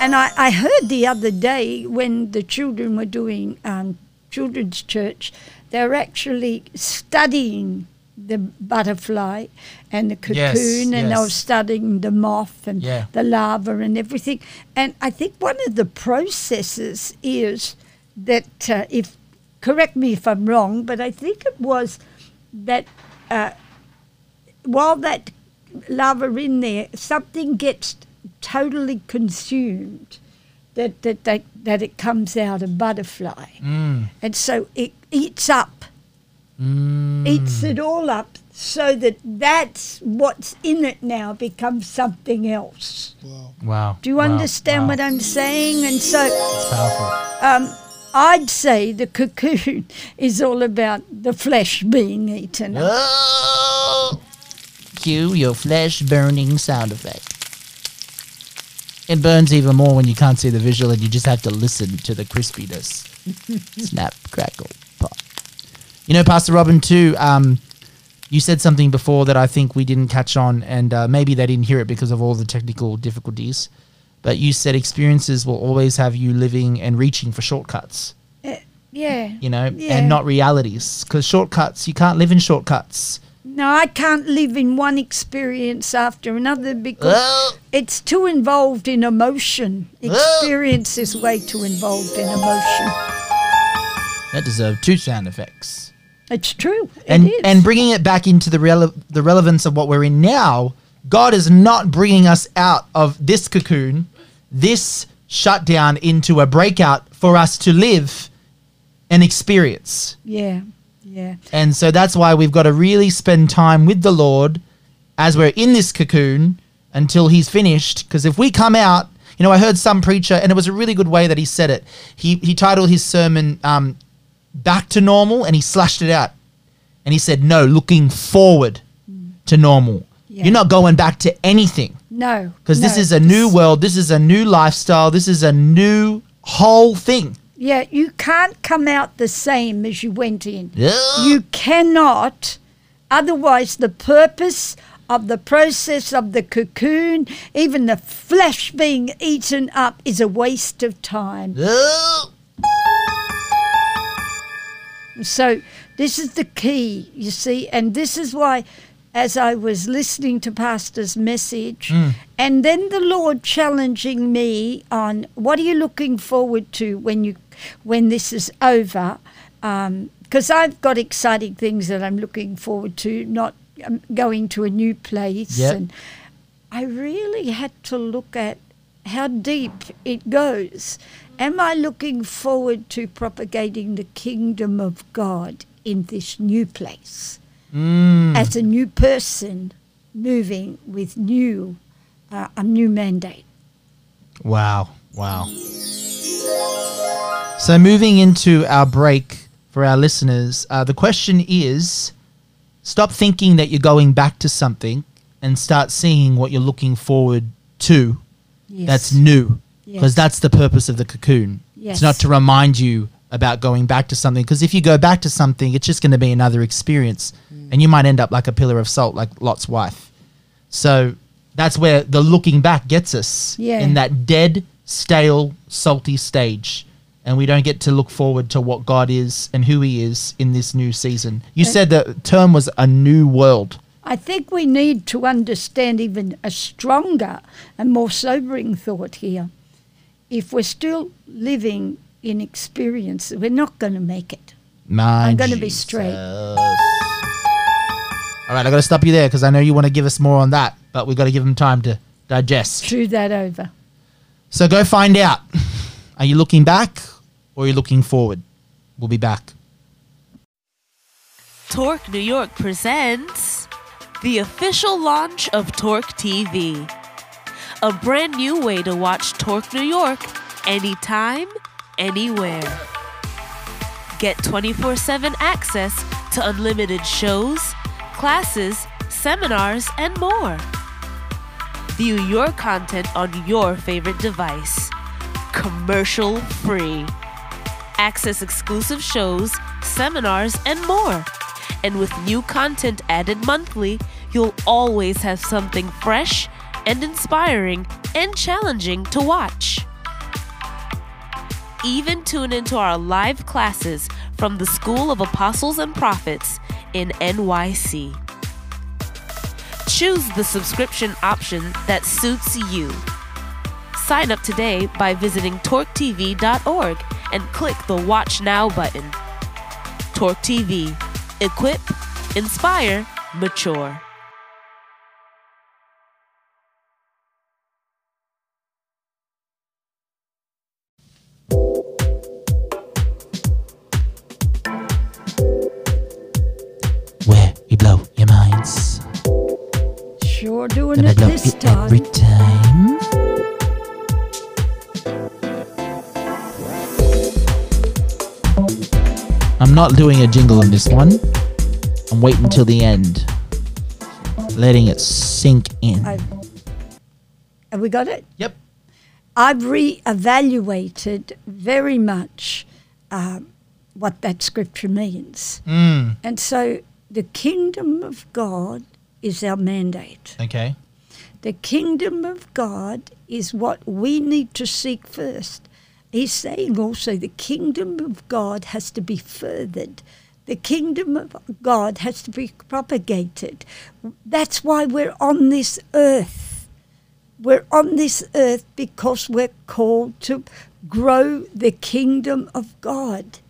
And I, I heard the other day when the children were doing um, children's church, they were actually studying the butterfly and the cocoon, Yes, and they were yes. studying the moth and Yeah. the larva and everything. And I think one of the processes is that, uh, if correct me if I'm wrong, but I think it was that uh, while that larva in there, something gets totally consumed. That, that, that, that it comes out a butterfly. Mm. And so it eats up, Mm. eats it all up, so that that's what's in it now becomes something else. Wow. Wow. Do you Wow. understand Wow. what I'm saying? And so It's powerful. um, I'd say the cocoon *laughs* is all about the flesh being eaten. Oh! Cue your flesh burning sound effect. It burns even more when you can't see the visual and you just have to listen to the crispiness. *laughs* Snap, crackle, pop. You know, Pastor Robin, too, um, you said something before that I think we didn't catch on, and uh, maybe they didn't hear it because of all the technical difficulties. But you said experiences will always have you living and reaching for shortcuts, eh, Yeah. you know, Yeah. and not realities. Because shortcuts, you can't live in shortcuts. No, I can't live in one experience after another because Oh. it's too involved in emotion. Experience is way too involved in emotion. That deserved two sound effects. It's true. And it is. and bringing it back into the rele- the relevance of what we're in now, God is not bringing us out of this cocoon, this shutdown into a breakout for us to live and experience. yeah, yeah. And so that's why we've got to really spend time with the Lord as we're in this cocoon until he's finished because if we come out you know, I heard some preacher, and it was a really good way that he said it. He he titled his sermon um, "Back to Normal," and he slashed it out, and he said, "No, looking forward to normal. Yeah. You're not going back to anything No. because this is a new world. This is a new lifestyle. This is a new whole thing." Yeah, you can't come out the same as you went in. Yeah. You cannot. Otherwise, the purpose of the process of the cocoon, even the flesh being eaten up, is a waste of time. Yeah. So, this is the key, you see, and this is why, as I was listening to Pastor's message, and then the Lord challenging me on what are you looking forward to when you when this is over, because I've got exciting things that I'm looking forward to, not um, going to a new place, Yep. and I really had to look at how deep it goes. Am I looking forward to propagating the kingdom of God in this new place Mm. as a new person moving with new uh, a new mandate? Wow. Wow. So, moving into our break for our listeners, uh, the question is stop thinking that you're going back to something and start seeing what you're looking forward to Yes. that's new. Because Yes. that's the purpose of the cocoon. Yes. It's not to remind you about going back to something. Because if you go back to something, it's just going to be another experience. Mm. And you might end up like a pillar of salt, like Lot's wife. So that's where the looking back gets us Yeah. in that dead, stale, salty stage. And we don't get to look forward to what God is and who He is in this new season. You said the term was a new world. I think we need to understand even a stronger and more sobering thought here. If we're still living in experience, we're not going to make it. My I'm gonna be straight. All right, I got to stop you there because I know you want to give us more on that, but we've got to give them time to digest. Chew that over. So go find out. *laughs* Are you looking back or are you looking forward? We'll be back. Torque New York presents the official launch of Torque TV, a brand new way to watch Torque New York anytime, anywhere. Get 24 7 access to unlimited shows, classes, seminars, and more. View your content on your favorite device, commercial free. Access exclusive shows, seminars, and more. And with new content added monthly, you'll always have something fresh and inspiring and challenging to watch. Even tune into our live classes from the School of Apostles and Prophets in NYC. Choose the subscription option that suits you. Sign up today by visiting torquetv.org and click the Watch Now button. Torque TV. Equip, inspire, mature. Sure doing Gonna it this you every time. time. I'm not doing a jingle in this one. I'm waiting till the end. Letting it sink in. I've, have we got it? Yep. I've re-evaluated very much um, what that scripture means. Mm. And so the kingdom of God is our mandate. Okay. The kingdom of God is what we need to seek first. He's saying also the kingdom of God has to be furthered. The kingdom of God has to be propagated. That's why we're on this earth. We're on this earth because we're called to grow the kingdom of God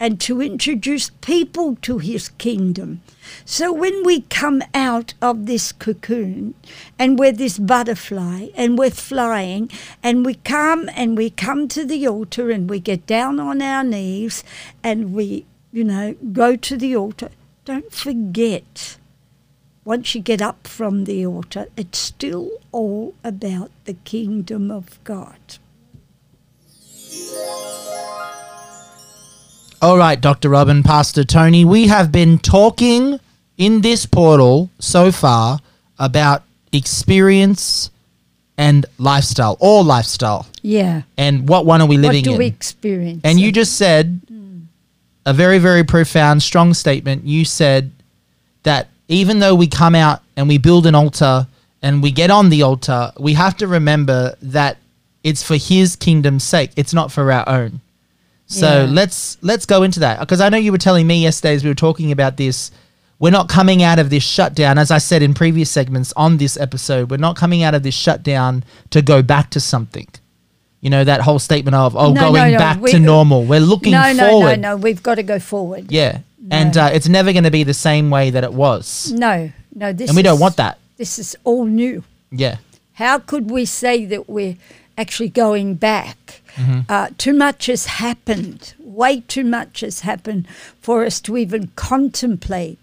and to introduce people to his kingdom. So when we come out of this cocoon and we're this butterfly and we're flying and we come and we come to the altar and we get down on our knees and we, you know, go to the altar, don't forget. Once you get up from the altar, it's still all about the kingdom of God. All right, Dr. Robin, Pastor Tony, we have been talking in this portal so far about experience and lifestyle, or lifestyle. Yeah. And what one are we living in? what do in? we experience? And you just said a very, very profound, strong statement. You said that even though we come out and we build an altar and we get on the altar, we have to remember that it's for His kingdom's sake. It's not for our own. So Yeah. let's let's go into that because I know you were telling me yesterday as we were talking about this. We're not coming out of this shutdown, as I said in previous segments on this episode. We're not coming out of this shutdown to go back to something. You know that whole statement of oh, No, going no, no, back we- to normal. We're looking no, no, forward. no, no. We've got to go forward. Yeah, and uh, it's never going to be the same way that it was, No, no. This and we don't want that. This is all new. Yeah, How could we say that we're actually going back? Mm-hmm. Uh, too much has happened. Way too much has happened for us to even contemplate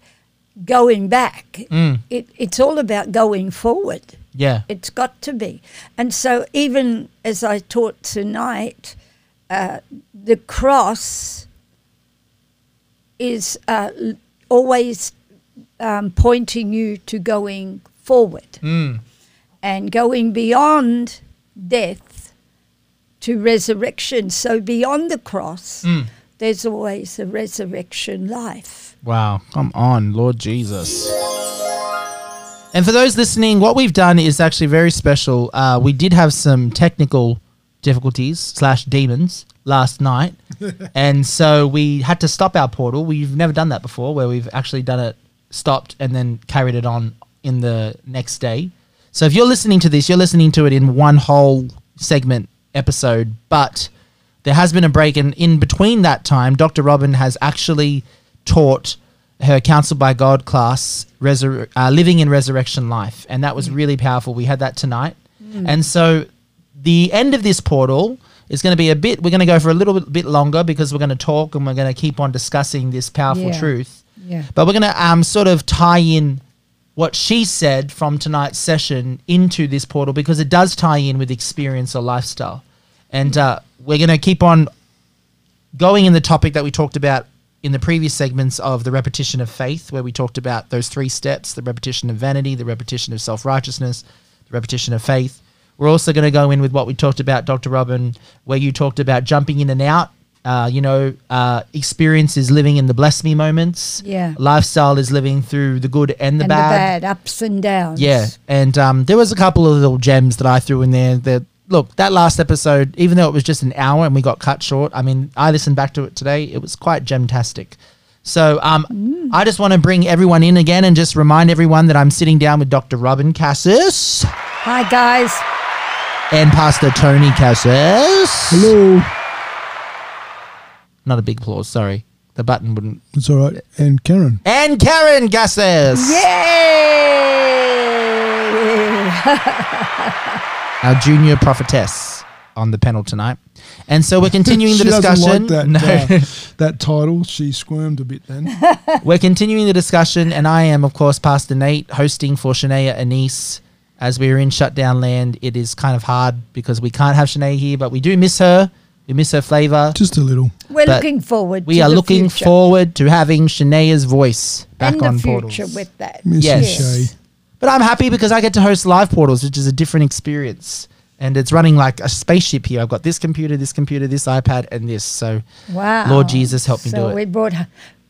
going back. Mm. It, it's all about going forward. yeah, It's got to be. And so, even as I taught tonight, uh, the cross is uh, always um, pointing you to going forward mm. and going beyond death to resurrection. So, beyond the cross, Mm. there's always a resurrection life. Wow, come on, Lord Jesus. And for those listening, what we've done is actually very special. Uh, we did have some technical difficulties slash demons last night, *laughs* and so we had to stop our portal. We've never done that before, where we've actually done it stopped and then carried it on in the next day. So if you're listening to this, you're listening to it in one whole segment episode, but there has been a break, and in between that time, Dr. Robin has actually taught her Counsel by God class, resur- uh, Living in Resurrection Life, and that was really powerful. We had that tonight, and so the end of this portal is going to be a bit. We're going to go for a little bit, bit longer because we're going to talk and we're going to keep on discussing this powerful Yeah. truth. Yeah. But we're going to um, sort of tie in what she said from tonight's session into this portal because it does tie in with experience or lifestyle. And uh, we're going to keep on going in the topic that we talked about in the previous segments of the repetition of faith, where we talked about those three steps the repetition of vanity, the repetition of self righteousness, the repetition of faith. We're also going to go in with what we talked about, Dr. Robin, where you talked about jumping in and out. Uh, you know, uh, experience is living in the bless me moments. Yeah. Lifestyle is living through the good and the and bad. the bad ups and downs. Yeah, and um, there was a couple of little gems that I threw in there. That look, that last episode, even though it was just an hour and we got cut short, I mean, I listened back to it today. It was quite gemtastic. So um, I just want to bring everyone in again and just remind everyone that I'm sitting down with Dr. Robin Cassis Hi guys. and Pastor Tony Cassis. Hello. Not a big applause, sorry. The button wouldn't. It's all right. And Karen. And Karen Cassis. Yay! our junior prophetess on the panel tonight. And so we're *laughs* continuing the she discussion. Doesn't like that, No. uh, that title. She squirmed a bit then. *laughs* we're continuing the discussion, and I am, of course, Pastor Nate, hosting for Shania Anise. As we are in shutdown land, it is kind of hard because we can't have Shania here, but we do miss her. We miss her flavor. Just a little. We're But looking forward. We to are the looking future. forward to having Shania's voice back and on the portals. future with that. Miss Yes. you, But I'm happy because I get to host live portals, which is a different experience. And it's running like a spaceship here. I've got this computer, this computer, this iPad, and this. So Wow. Lord Jesus, help me so do it. we brought,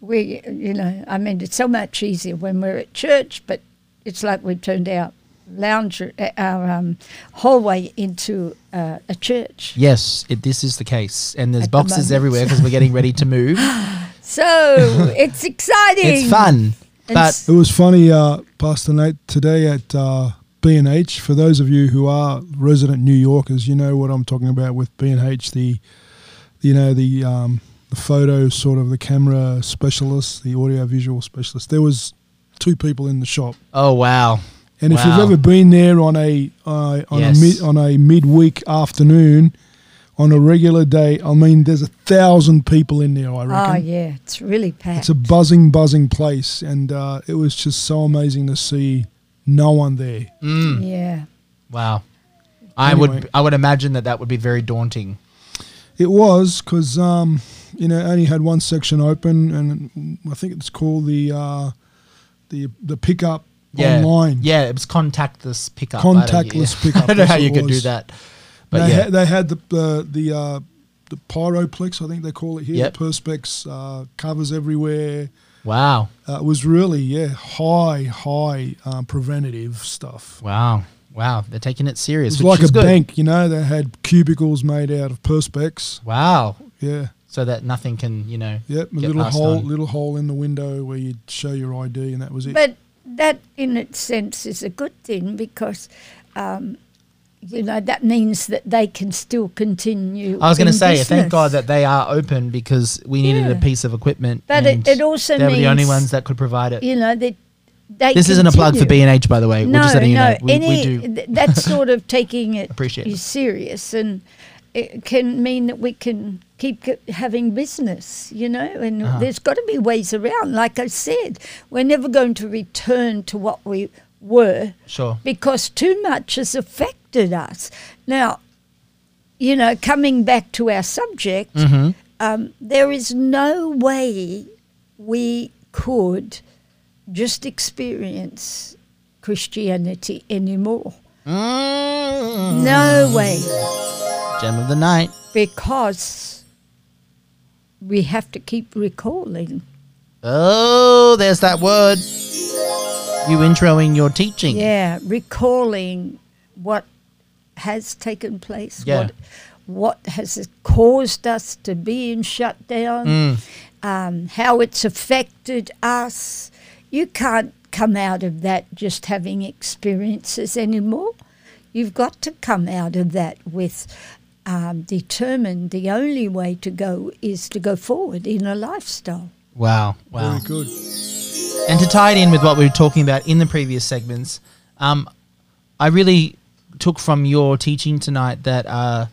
we, you know, I mean, it's so much easier when we're at church, but it's like we turned our lounge, uh, our um, hallway into uh, a church. Yes, it, this is the case, and there's At boxes moment. everywhere because we're getting ready to move. *laughs* So *laughs* it's exciting. it's fun, And but It was funny, uh, Pastor Nate, today at uh, B&H. For those of you who are resident New Yorkers, you know what I'm talking about with B&H, the, you know, the, um, the photo sort of the camera specialist, the audio visual specialist. There was two people in the shop. oh wow, And if you've ever been there on a uh, on Yes. a mid, on a midweek afternoon, on a regular day, I mean, there's a thousand people in there. I reckon. oh yeah, it's really packed. It's a buzzing, buzzing place, and uh, it was just so amazing to see no one there. Mm. yeah. wow. I Anyway. would I would imagine that that would be very daunting. It was because um, you know only had one section open, and I think it's called the uh, the the pickup Yeah, online. Yeah, it was contactless pickup. I Contactless yeah. *laughs* pickup, I don't know how you it could do that, but they, yeah, had, they had the the the, uh, the pyroplex, I think they call it here. Yep. Perspex uh, covers everywhere. wow, Uh, it was really yeah high high um, preventative stuff. wow, wow. They're taking it It serious. was which like a good. bank, you know. They had cubicles made out of perspex. Wow, Yeah, so that nothing can you know. yep. A Get little hole, on. little hole in the window where you'd show your ID, and that was it. But that, in its sense, is a good thing because, um, you know, that means that they can still continue. I was going to say, thank. God that they are open because we needed a piece of equipment. But it, it also they were means the only ones that could provide it. you know that they. This isn't a plug for B and H, by the way. We're No, just letting you no, know. We, any we do. th- that's sort of *laughs* taking it Appreciate it. serious, and it can mean that we can keep having business, you know. And Uh-huh. there's got to be ways around. Like I said, we're never going to return to what we were Sure. because too much has affected us. Now, you know, coming back to our subject, Mm-hmm. um, there is no way we could just experience Christianity anymore. Mm. No way, Gem of the night. because we have to keep recalling. Oh, there's that word. You introing your teaching. Yeah, recalling what has taken place, Yeah. what what has caused us to be in shutdown, Mm. um, how it's affected us you can't come out of that just having experiences anymore. You've got to come out of that with um, determined the only way to go is to go forward in a lifestyle. Wow. Wow. Very good. And to tie it in with what we were talking about in the previous segments, um, I really took from your teaching tonight that uh,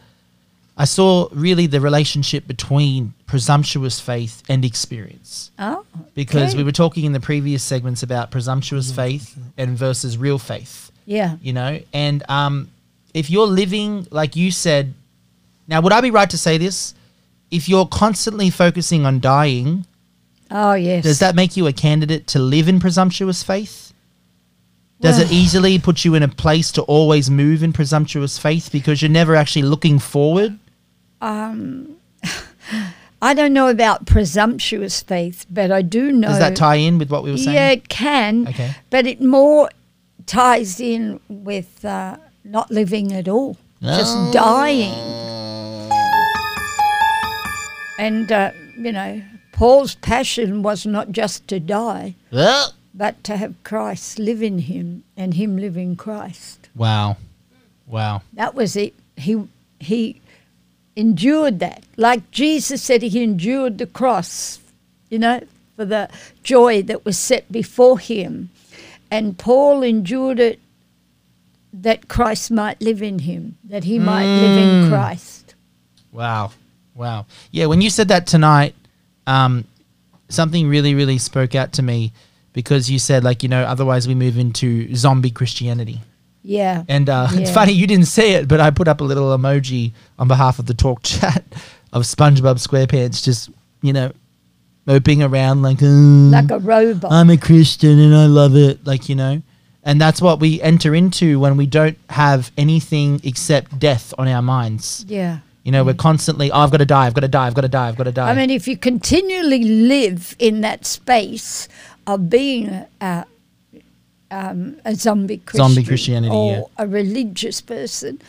I saw really the relationship between presumptuous faith and experience. Oh, Because we were talking in the previous segments about presumptuous faith and versus real faith, yeah, you know? And um, if you're living, like you said, now would I be right to say this? If you're constantly focusing on dying, oh yes. does that make you a candidate to live in presumptuous faith? Does it easily put you in a place to always move in presumptuous faith because you're never actually looking forward? Um, *laughs* I don't know about presumptuous faith, but I do know. Does that tie in with what we were saying? Yeah, it can. Okay. But it more ties in with uh, not living at all, just Oh. dying. And, uh, you know, Paul's passion was not just to die, Well, but to have Christ live in him and him live in Christ. Wow. Wow. That was it. He, he endured that. Like Jesus said, he endured the cross, you know, for the joy that was set before him. And Paul endured it that Christ might live in him, that he might live in Christ. Wow. Wow. Yeah, when you said that tonight, um, something really, really spoke out to me because you said, like, you know, otherwise we move into zombie Christianity. Yeah. And uh, it's funny, you didn't say it, but I put up a little emoji on behalf of the Torque *laughs* chat of SpongeBob SquarePants just, you know, moping around like, "Mm, like a robot. I'm a Christian and I love it. Like, you know, and that's what we enter into when we don't have anything except death on our minds. yeah. You know, we're constantly, oh, I've got to die, I've got to die, I've got to die, I've got to die. I mean, if you continually live in that space of being a, um, a zombie Christian Zombie Christianity, or yeah. a religious person,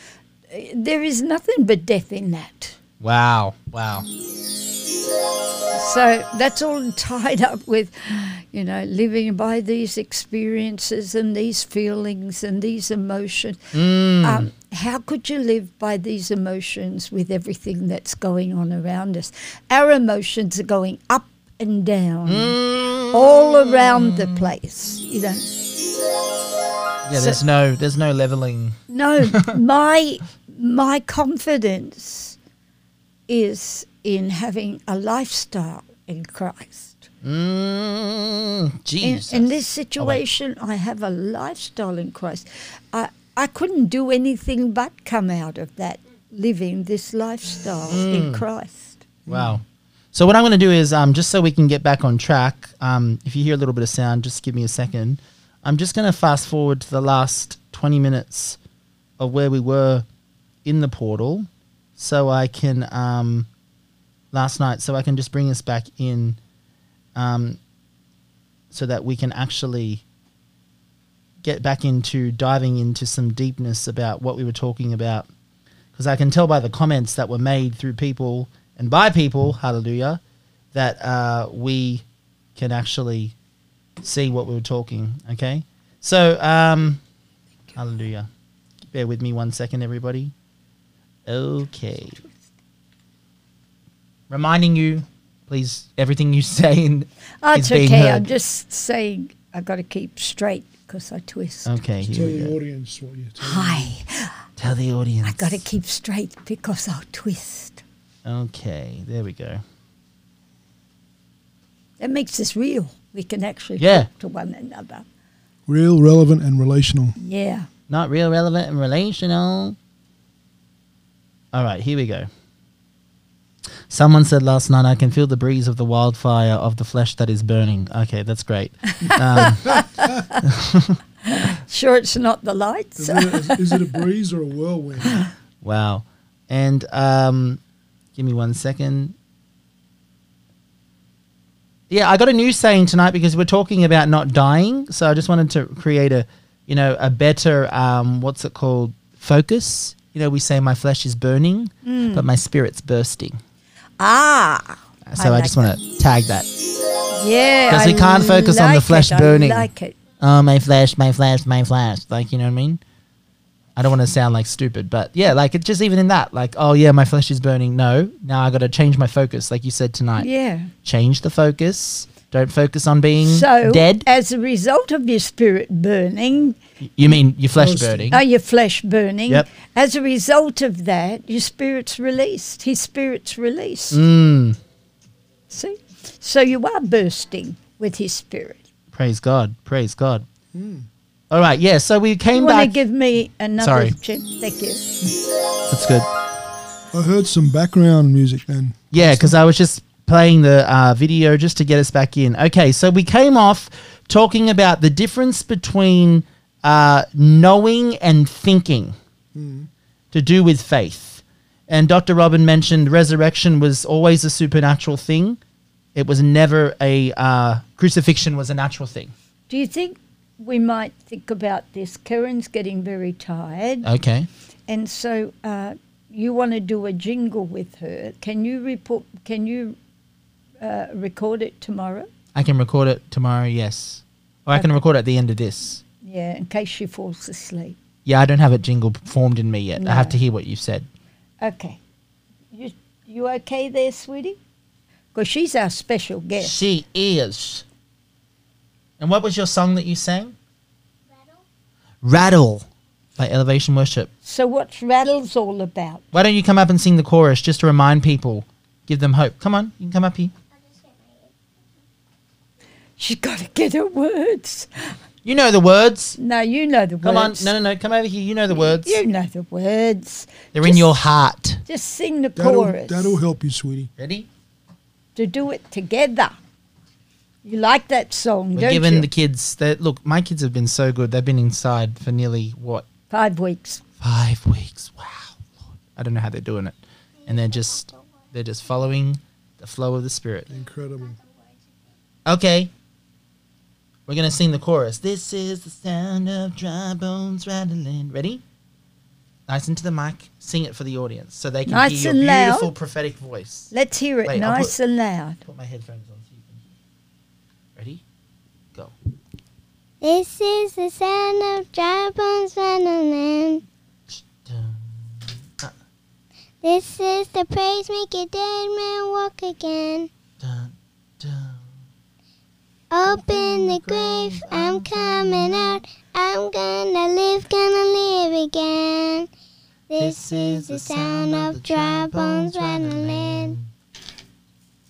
there is nothing but death in that. wow. Wow. So that's all tied up with, you know, living by these experiences and these feelings and these emotions. Mm. Um, how could you live by these emotions with everything that's going on around us? Our emotions are going up and down, Mm. all around the place. You know, Yeah, there's no, there's no leveling. no, *laughs* my my confidence is in having a lifestyle in Christ. Mm, in, Jesus. in this situation, I have a lifestyle in Christ. I, I couldn't do anything but come out of that living this lifestyle in Christ. Wow. So what I'm going to do is, um, just so we can get back on track, um, if you hear a little bit of sound, just give me a second. I'm just going to fast forward to the last 20 minutes of where we were in the portal, so I can um, last night, so I can just bring us back in, um, so that we can actually get back into diving into some deepness about what we were talking about because I can tell by the comments that were made through people and by people, hallelujah, that uh, we can actually see what we were talking. Okay, so um, hallelujah. Bear with me one second, everybody. Okay. Reminding you, please, everything you *laughs* say in, Oh, is it's being okay. I'm just saying I've got to keep straight because I twist. Okay, Tell here we the go. audience what you're telling Hi. Tell the audience. I got to keep straight because I'll twist. Okay, there we go. That makes us real. We can actually Yeah. talk to one another. Real, relevant, and relational. Yeah. Not real, relevant, and relational. All right, here we go. Someone said last night, I can feel the breeze of the wildfire of the flesh that is burning. Okay, that's great. Um, *laughs* Sure, it's not the lights. Is it, is it a breeze or a whirlwind? *laughs* wow. And um, give me one second. Yeah, I got a new saying tonight because we're talking about not dying. So I just wanted to create a, you know, a better, um, what's it called, focus. You know, we say my flesh is burning, but my spirit's bursting. Ah. So I, like just want to tag that. Yeah. Because we can't focus on the like flesh it, burning. I like it. oh my flesh, my flesh, my flesh. Like you know what I mean? I don't want to sound like stupid, but yeah, like it's just even in that, like oh yeah, my flesh is burning. No, now I got to change my focus, like you said tonight. Yeah. Change the focus. Don't focus on being So, dead. as a result of your spirit burning, You mean your flesh burning? oh, your flesh burning, Yep. as a result of that, your spirit's released. His spirit's released. Mm, See? So you are bursting with his spirit. praise God. Praise God. All right, yeah. So we came You came want to back. give me another Sorry. chip? Thank you. That's good. I heard some background music then. Yeah, because I was just playing the uh, video just to get us back in. Okay, so we came off talking about the difference between uh, knowing and thinking to do with faith. And Dr. Robin mentioned resurrection was always a supernatural thing. It was never a uh, crucifixion was a natural thing. Do you think we might think about this? Karen's getting very tired. Okay. And so uh, you want to do a jingle with her. Can you report? Can you uh, record it tomorrow? I can record it tomorrow, yes. Or I can record at the end of this. Yeah, in case she falls asleep. Yeah, I don't have a jingle formed in me yet. I have to hear what you've said. Okay. You you okay there, sweetie? Because she's our special guest. She is. And what was your song that you sang? Rattle. Rattle. by Elevation Worship. So what's Rattles all about? Why don't you come up and sing the chorus just to remind people, give them hope? Come on, you can come up here. She's got to get her words. You know the words. No, you know the words. Come words. on, no, no, no, come over here. You know the words. You know the words. They're in Just- your heart. Just sing the That'll, chorus. that'll help you, sweetie. Ready? to do it together. You like that song, We're don't giving you? the kids. That look, my kids have been so good. They've been inside for nearly what Five weeks. five weeks. Wow, Lord. I don't know how they're doing it, and they're just they're just following the flow of the spirit. Incredible. Okay. We're gonna sing the chorus. This is the sound of dry bones rattling. Ready? Nice into the mic. Sing it for the audience so they can Nice hear and your loud. beautiful prophetic voice. Let's hear it Wait, nice put- and loud. Put my headphones on so you can hear. Ready? Go. This is the sound of dry bones rattling. This is the praise make a dead man walk again. Dun, dun. Open the grave, I'm coming out. I'm gonna live, gonna live again. This is the sound of dry bones rattling.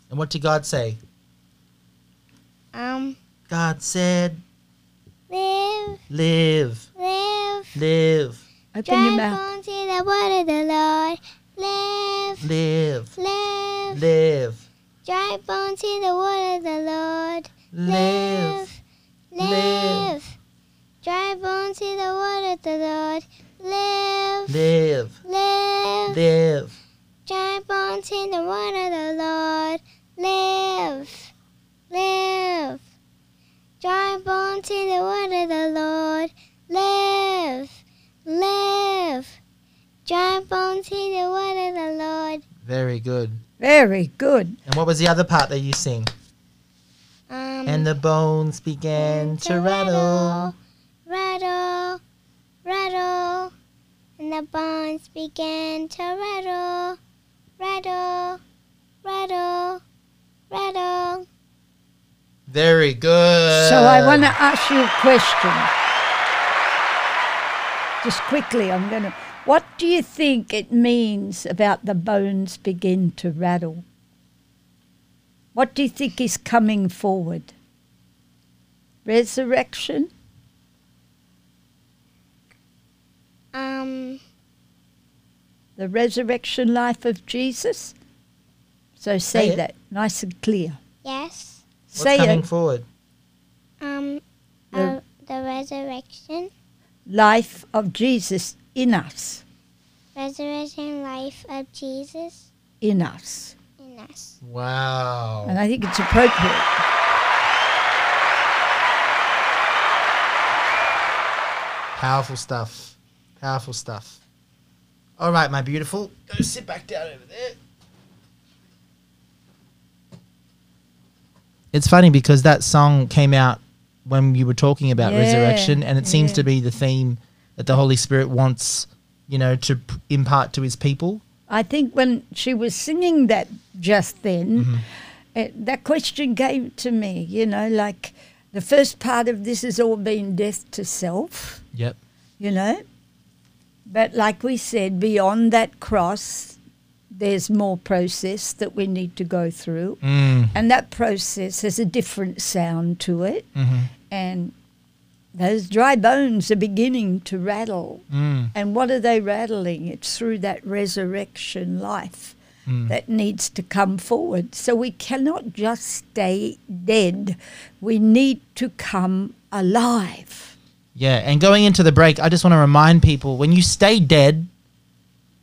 And what did God say? Um, God said, live, live, live. live, Open your Dry mouth. bones hear the word of the Lord. Live, live, live. live, Dry bones hear the word of the Lord. Live. live. live. Dry bones hear the word of the Lord. Live, Live, live. live, Dry bones hear the word of the Lord. Live, live. Dry bones hear the word of the Lord. Live, live. Dry bones hear the word of the Lord. Very good. Very good. And what was the other part that you sing? Um, And the bones began to rattle. rattle, rattle, and the bones began to rattle, rattle, rattle, rattle. Very good. So I want to ask you a question. Just quickly, I'm going to. What do you think it means about the bones begin to rattle? What do you think is coming forward? Resurrection? Um, The resurrection life of Jesus? So say Say that nice and clear. yes. What's say coming it. forward? Um, The- uh, the resurrection, Life of Jesus in us. resurrection life of Jesus In us. In us. Wow. And I think it's appropriate. Powerful stuff. Powerful stuff. All right, my beautiful. Go sit back down over there. It's funny because that song came out when you were talking about Yeah, resurrection, and it seems yeah. to be the theme that the Holy Spirit wants, you know, to p- impart to His people. I think when she was singing that just then, it, that question came to me, you know, like the first part of this has all been death to self, Yep. you know. But like we said, beyond that cross, there's more process that we need to go through. Mm. And that process has a different sound to it. hmm And those dry bones are beginning to rattle. Mm. And what are they rattling? It's through that resurrection life Mm. that needs to come forward. So we cannot just stay dead. We need to come alive. Yeah, and going into the break, I just want to remind people when you stay dead,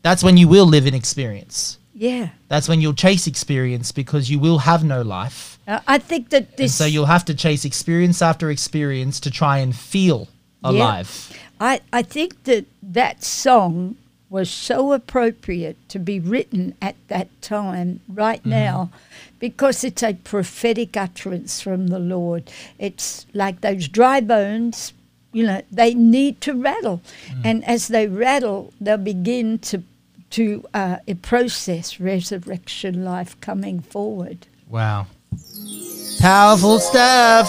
that's when you will live in experience. Yeah. That's when you'll chase experience because you will have no life. Uh, I think that And so you'll have to chase experience after experience to try and feel Yeah. alive. I, I think that that song was so appropriate to be written at that time, right now, because it's a prophetic utterance from the Lord. It's like those dry bones, you know, they need to rattle. And as they rattle, they'll begin to, to uh, process resurrection life coming forward. Wow. Powerful stuff.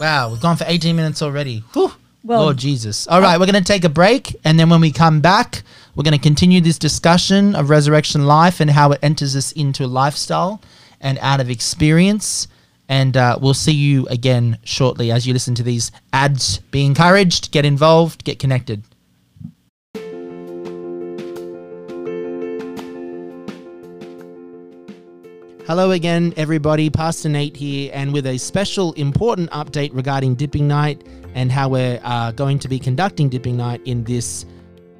Wow, we've gone for 18 minutes already. Whew. Well- Lord Jesus. All right, we're going to take a break. And then when we come back, we're going to continue this discussion of resurrection life and how it enters us into lifestyle and out of experience. And uh, we'll see you again shortly as you listen to these ads. Be encouraged, get involved, get connected. Hello again, everybody. Pastor Nate here, and with a special important update regarding Dipping Night and how we're uh, going to be conducting Dipping Night in this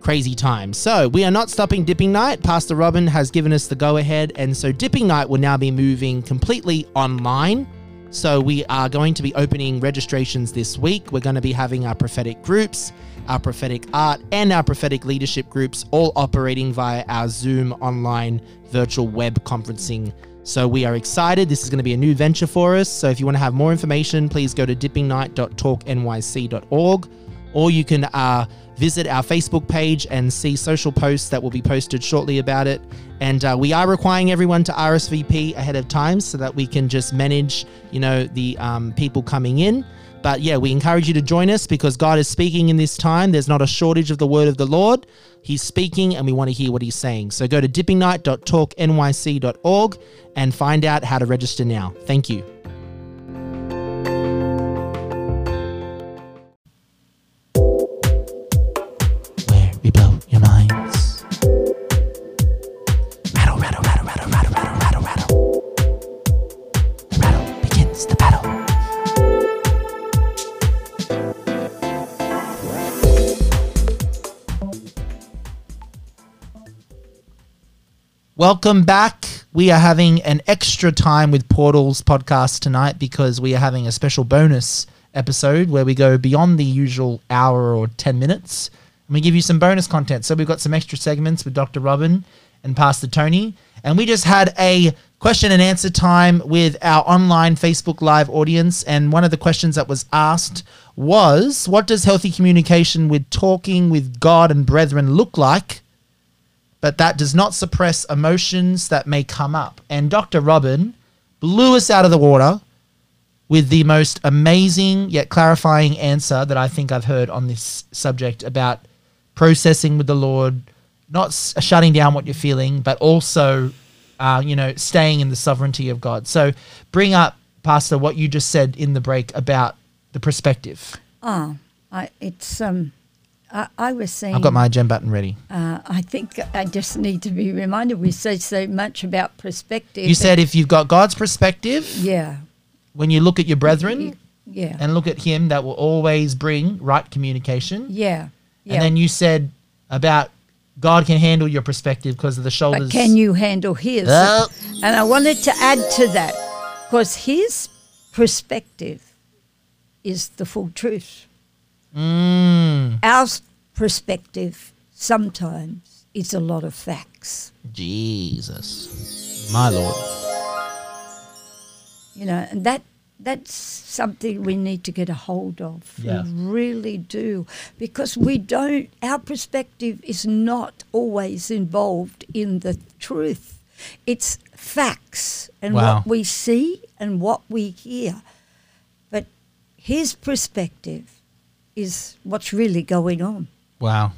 crazy time. So, we are not stopping Dipping Night. Pastor Robin has given us the go ahead, and so Dipping Night will now be moving completely online. So, we are going to be opening registrations this week. We're going to be having our prophetic groups, our prophetic art, and our prophetic leadership groups all operating via our Zoom online virtual web conferencing. So we are excited. This is going to be a new venture for us. So if you want to have more information, please go to dippingnight.talknyc.org or you can uh, visit our Facebook page and see social posts that will be posted shortly about it. And uh, we are requiring everyone to RSVP ahead of time so that we can just manage, you know, the um, people coming in. But yeah, we encourage you to join us because God is speaking in this time. There's not a shortage of the word of the Lord. He's speaking and we want to hear what he's saying. So go to dippingnight.talknyc.org and find out how to register now. Thank you. Welcome back. We are having an extra time with Portals podcast tonight because we are having a special bonus episode where we go beyond the usual hour or 10 minutes and we give you some bonus content. So we've got some extra segments with Dr. Robin and Pastor Tony. And we just had a question and answer time with our online Facebook Live audience. And one of the questions that was asked was What does healthy communication with talking with God and brethren look like? But that does not suppress emotions that may come up. And Dr. Robin blew us out of the water with the most amazing yet clarifying answer that I think I've heard on this subject about processing with the Lord, not shutting down what you're feeling, but also, uh, you know, staying in the sovereignty of God. So bring up, Pastor, what you just said in the break about the perspective. Ah, it's um, I, I was saying. I've got my gem button ready. Uh, I think I just need to be reminded. We say so much about perspective. You said if you've got God's perspective, yeah, when you look at your brethren, yeah, and look at him that will always bring right communication. yeah, yeah. And then you said about God can handle your perspective because of the shoulders. but can you handle his? Oh. And I wanted to add to that because his perspective is the full truth. Mm, Our perspective sometimes is a lot of facts. Jesus, my Lord. You know, and that that's something we need to get a hold of. Yeah. We really do. Because we don't, our perspective is not always involved in the truth. It's facts and Wow. what we see and what we hear. But his perspective is what's really going on. Wow.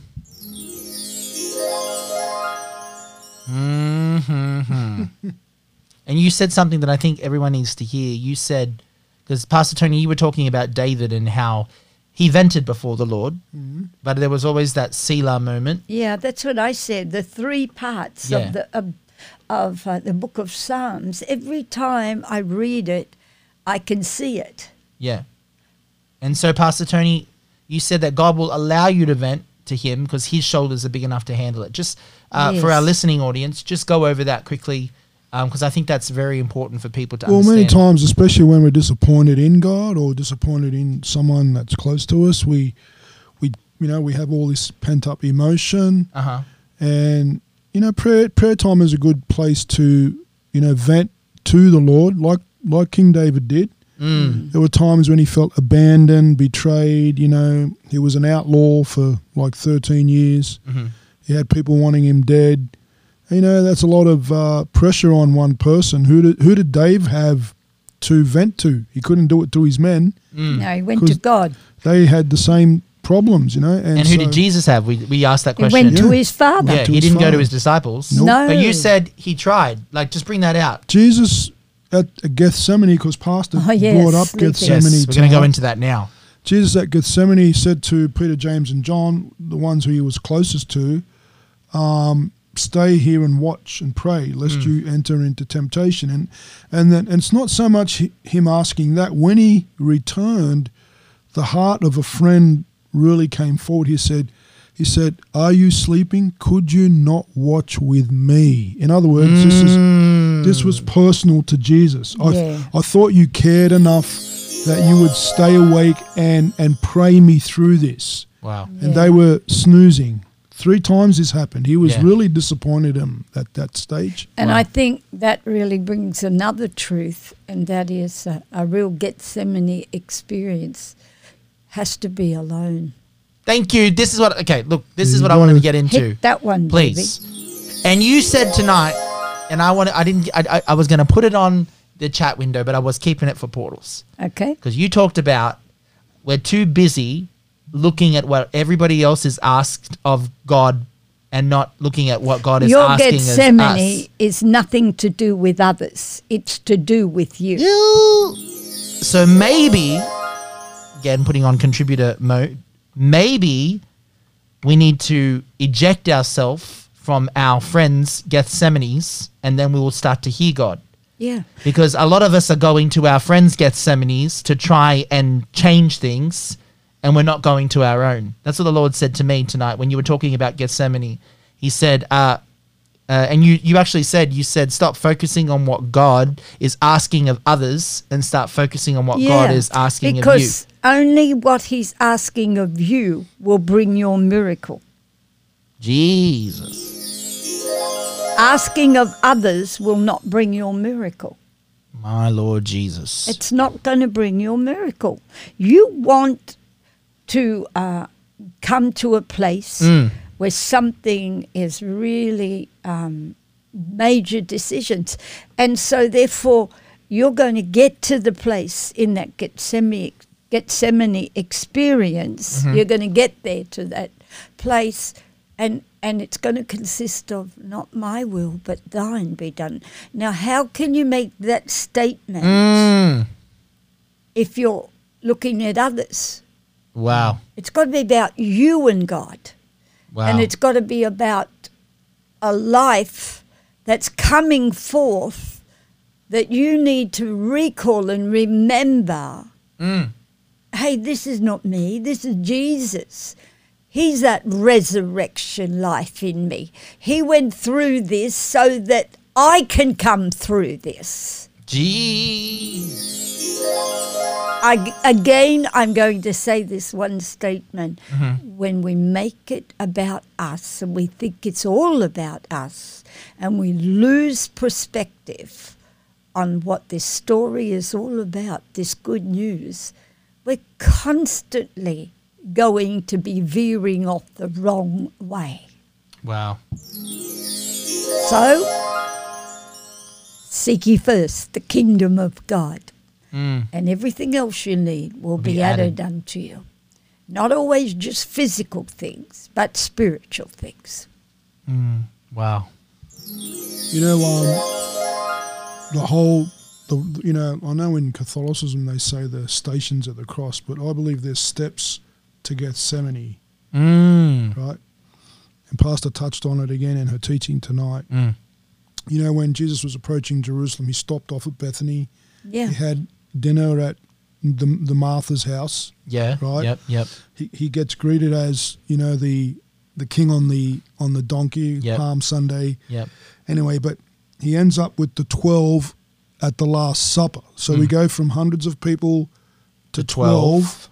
hmm and you said something that I think everyone needs to hear. You said, because Pastor Tony, you were talking about David and how he vented before the Lord, but there was always that Selah moment. Yeah, that's what I said. The three parts Yeah. of the of, of uh, the book of Psalms. Every time I read it, I can see it. Yeah. And so, Pastor Tony, you said that God will allow you to vent to Him because His shoulders are big enough to handle it. Just uh, for our listening audience, just go over that quickly because I think that's very important for people to Well, understand. many times, especially when we're disappointed in God or disappointed in someone that's close to us, we, we, you know, we have all this pent up emotion, Uh huh. and you know, prayer prayer time is a good place to, you know, vent to the Lord, like like King David did. Mm. There were times when he felt abandoned, betrayed. You know, he was an outlaw for like 13 years. Mhm. He had people wanting him dead. You know, that's a lot of uh, pressure on one person. Who did who did Dave have to vent to? He couldn't do it to his men. Mm. No, he went to God. They had the same problems. You know, and, And who so- did Jesus have? We, we asked that He question. went to his father. yeah, to he his didn't go to his disciples. Nope. No. But you said he tried. Like, just bring that out. Jesus at Gethsemane, because Pastor Oh, yes, brought up. Gethsemane. Yes, we're going to go into that now. Jesus at Gethsemane said to Peter, James, and John, the ones who he was closest to, um, "Stay here and watch and pray, lest Mm. you enter into temptation." And and then and it's not so much him asking that. When he returned, the heart of a friend really came forward. He said, "He said, Are you sleeping? Could you not watch with me?" In other words, this is this was personal to Jesus. I, Yeah. I thought you cared enough that you would stay awake and, and pray me through this. Wow. And Yeah. they were snoozing. Three times this happened. He was Yeah. really disappointed him at that stage. And Wow. I think that really brings another truth, and that is a, a real Gethsemane experience has to be alone. Thank you. This is what, okay, look, this There is you what I wanted to get into. Hit that one, please. And you said tonight, and I want, I didn't, I, I, I was going to put it on the chat window, but I was keeping it for portals. Okay. because you talked about we're too busy looking at what everybody else is asked of God and not looking at what God is Your asking as Gethsemane us. is nothing to do with others. It's to do with you. So maybe, again, putting on contributor mode, maybe we need to eject ourselves from our friends' Gethsemanes and then we will start to hear God. Yeah. Because a lot of us are going to our friends' Gethsemanes to try and change things and we're not going to our own. That's what the Lord said to me tonight when you were talking about Gethsemane. He said, uh, uh, and you, you actually said, you said, stop focusing on what God is asking of others and start focusing on what God is asking of you. because only what he's asking of you will bring your miracle. Jesus. Asking of others will not bring your miracle. My Lord Jesus. It's not going to bring your miracle. You want to uh, come to a place Mm. where something is really um, major decisions. And so, therefore, you're going to get to the place in that Gethsemane, Gethsemane experience. Mm-hmm. You're going to get there to that place. And, and it's going to consist of not my will, but thine be done. Now, how can you make that statement Mm. if you're looking at others? Wow. It's got to be about you and God. Wow. And it's got to be about a life that's coming forth that you need to recall and remember Mm. hey, this is not me, this is Jesus. He's that resurrection life in me. He went through this so that I can come through this. Jeez. I, again, I'm going to say this one statement. Mm-hmm. When we make it about us and we think it's all about us and we lose perspective on what this story is all about, this good news, we're constantly going to be veering off the wrong way. Wow. So, seek ye first the kingdom of God, Mm. and everything else you need will be, be added. added. unto you. Not always just physical things, but spiritual things. Wow. You know, um, the whole, the you know, I know in Catholicism they say the stations at the cross, but I believe there's steps to Gethsemane, Mm. right? And Pastor touched on it again in her teaching tonight. Mm. You know, when Jesus was approaching Jerusalem, he stopped off at Bethany. Yeah. He had dinner at the, the Martha's house. Yeah. Right. Yep. Yep. He, he gets greeted as you know the the king on the on the donkey Yep. Palm Sunday. Yep. Anyway, but he ends up with the 12 at the Last Supper. So we go from hundreds of people to, To 12. 12.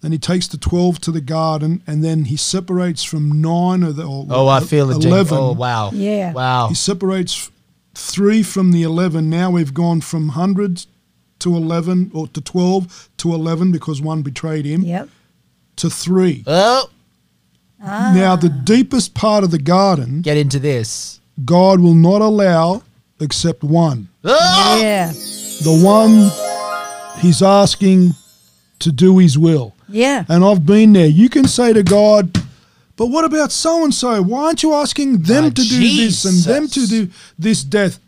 Then he takes the 12 to the garden and then he separates from nine of the. Or, Oh, I feel it. 11. Oh, wow. Yeah. Wow. He separates three from the 11. Now we've gone from hundreds to 11 or to 12 to 11 because one betrayed him Yep. to three. Oh, ah. Now, the deepest part of the garden, get into this. God will not allow except one. Oh! Yeah. The one he's asking to do his will. Yeah. And I've been there. You can say to God, but what about so and so? Why aren't you asking them Ah, to do this and them to do this death?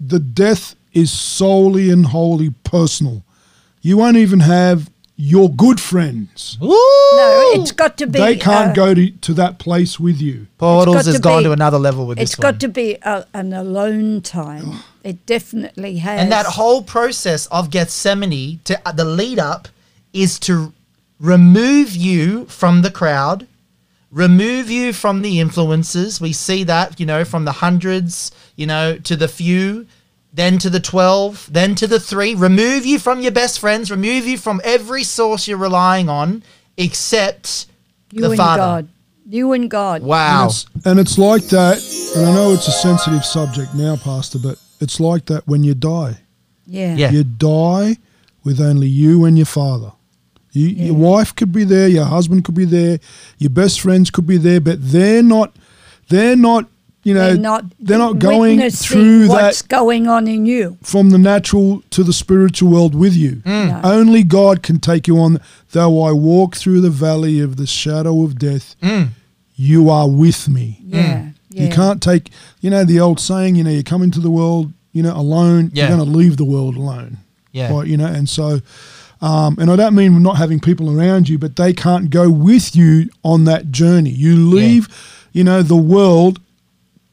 The death is solely and wholly personal. You won't even have your good friends. Woo! No, it's got to be. They can't uh, go to, to that place with you. Portals got has to gone be- to another level with It's this got one. to be a, an alone time. *sighs* It definitely has. and that whole process of Gethsemane to uh, the lead up is to remove you from the crowd, remove you from the influences. We see that, you know, from the hundreds, you know, to the few, then to the 12, then to the three. Remove you from your best friends, remove you from every source you're relying on except you the and Father. God. You and God. Wow. And it's, and it's like that, and I know it's a sensitive subject now, Pastor, but it's like that when you die. Yeah. Yeah. You die with only you and your father. You, Your wife could be there, your husband could be there, your best friends could be there, but they're not. They're not. You know, They're not. they're not going through what's that going on in you. from the natural to the spiritual world with you. Mm. No. Only God can take you on. Though I walk through the valley of the shadow of death, mm. you are with me. Yeah. Mm. yeah. You can't take, you know, the old saying, you know, you come into the world, you know, alone, Yeah. you're going to leave the world alone. Yeah. Right, you know, and so, um, and I don't mean not having people around you, but they can't go with you on that journey. You leave, you know, the world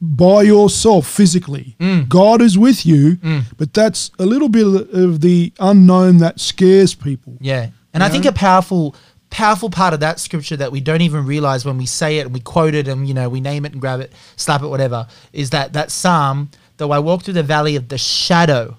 by yourself physically. Mm. God is with you, but that's a little bit of the, of the unknown that scares people. Yeah. And I think a powerful powerful part of that scripture that we don't even realize when we say it and we quote it and you know we name it and grab it, slap it, whatever, is that that psalm, though I walk through the valley of the shadow.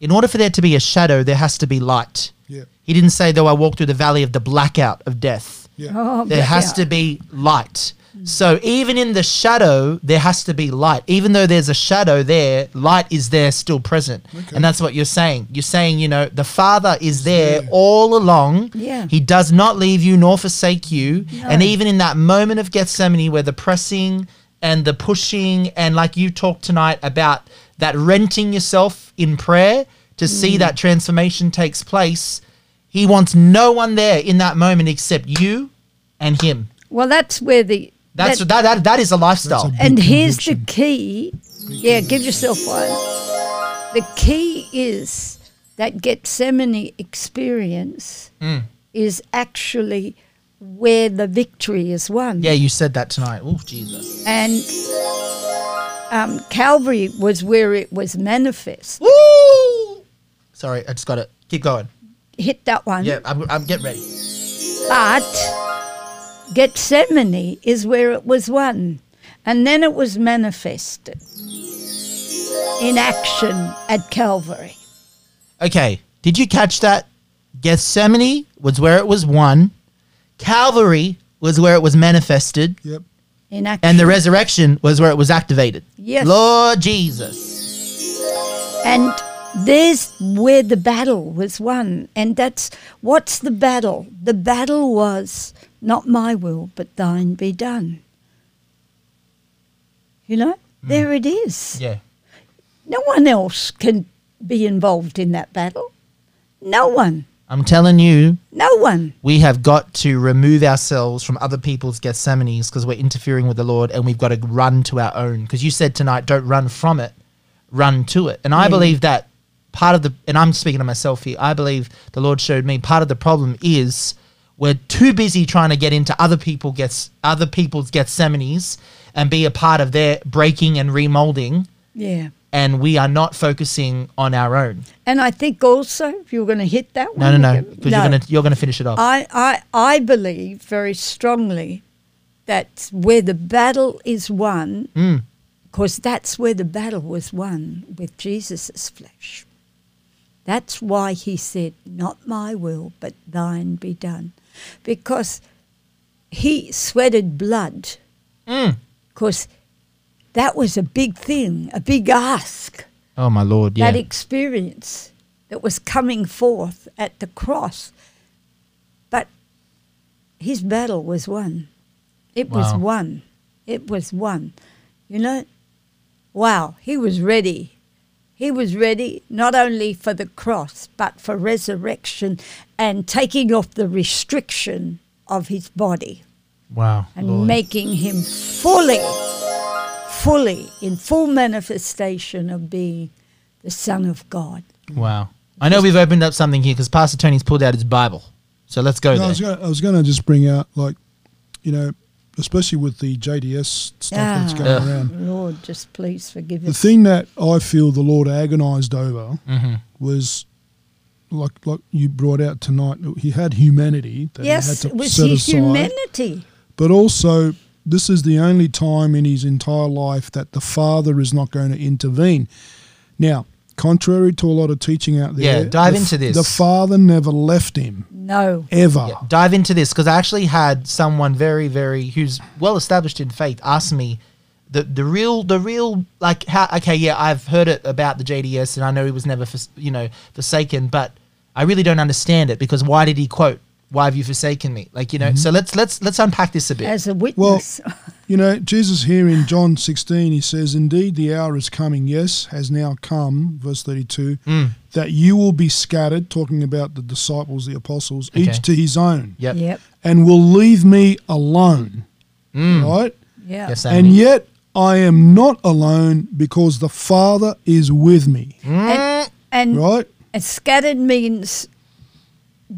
In order for there to be a shadow, there has to be light. Yeah. He didn't say though I walk through the valley of the blackout of death. Yeah. Oh, There but has to be light. So even in the shadow, there has to be light. Even though there's a shadow there, light is there still present. And that's what you're saying. You're saying, you know, the Father is there all along. Yeah. He does not leave you nor forsake you. And even in that moment of Gethsemane where the pressing and the pushing, and like you talked tonight about that renting yourself in prayer to see that transformation takes place, he wants no one there in that moment except you and him. Well, that's where the. That's that- that that, that is a lifestyle. A- and big here's the key. Yeah, give yourself one. The key is that Gethsemane experience Mm. is actually where the victory is won. yeah, you said that tonight. Oh, Jesus. And um, Calvary was where it was manifest. Woo! Sorry, I just got it. Keep going. Hit that one. Yeah, I'm, I'm getting ready. But Gethsemane is where it was won. And then it was manifested in action at Calvary. Okay, did you catch that? Gethsemane was where it was won. Calvary was where it was manifested. Yep. In action. And the resurrection was where it was activated. Yes. Lord Jesus. And There's where the battle was won. And that's what's the battle? The battle was not my will, but thine be done. You know, hmm. there it is. Yeah. No one else can be involved in that battle. No one. I'm telling you, No one. we have got to remove ourselves from other people's Gethsemanes because we're interfering with the Lord and we've got to run to our own. Because you said tonight, don't run from it, run to it. And I Yeah. believe that part of the, and I'm speaking to myself here, I believe the Lord showed me part of the problem is we're too busy trying to get into other people gets other people's Gethsemanes and be a part of their breaking and remolding Yeah. And we are not focusing on our own. And I think also, if you're going to hit that No, one, no, no, because you're gonna you're gonna finish it off. I, I, I believe very strongly that where the battle is won, Mm. because that's where the battle was won with Jesus' flesh. That's why he said, Not my will, but thine be done. Because he sweated blood. Mm. That was a big thing, a big ask Oh my Lord, yeah. that experience that was coming forth at the cross. But his battle was won. It was won. It was won. You know, wow, he was ready. He was ready not only for the cross, but for resurrection and taking off the restriction of his body wow. and Lord. making him fully, fully in full manifestation of being the Son of God. Wow. I know we've opened up something here because Pastor Tony's pulled out his Bible. So let's go No, I there. was gonna, I was going to just bring out like, you know, especially with the JDS stuff that's going Ugh. around. Lord, just please forgive me. The us. thing that I feel the Lord agonized over hmm was, like like you brought out tonight. He had humanity that yes, he it had to was set his aside, humanity. but also this is the only time in his entire life that the Father is not going to intervene. Now, contrary to a lot of teaching out there, Yeah, dive the into this. The Father never left him No. ever. Yeah, dive into this because I actually had someone very, very who's well established in faith ask me the the real the real like how okay yeah I've heard it about the JDS and I know he was never fors- you know forsaken but I really don't understand it because why did he quote why have you forsaken me like you know so let's let's let's unpack this a bit As a witness. Well, *laughs* You know, Jesus here in John 16, he says, Indeed, the hour is coming, yes, has now come, verse 32, Mm. that you will be scattered, talking about the disciples, the apostles, Okay. each to his own, yep Yep. and will leave me alone. Mm. Right? Yeah. yes And yet I am not alone because the Father is with me. And, and, Right? and scattered means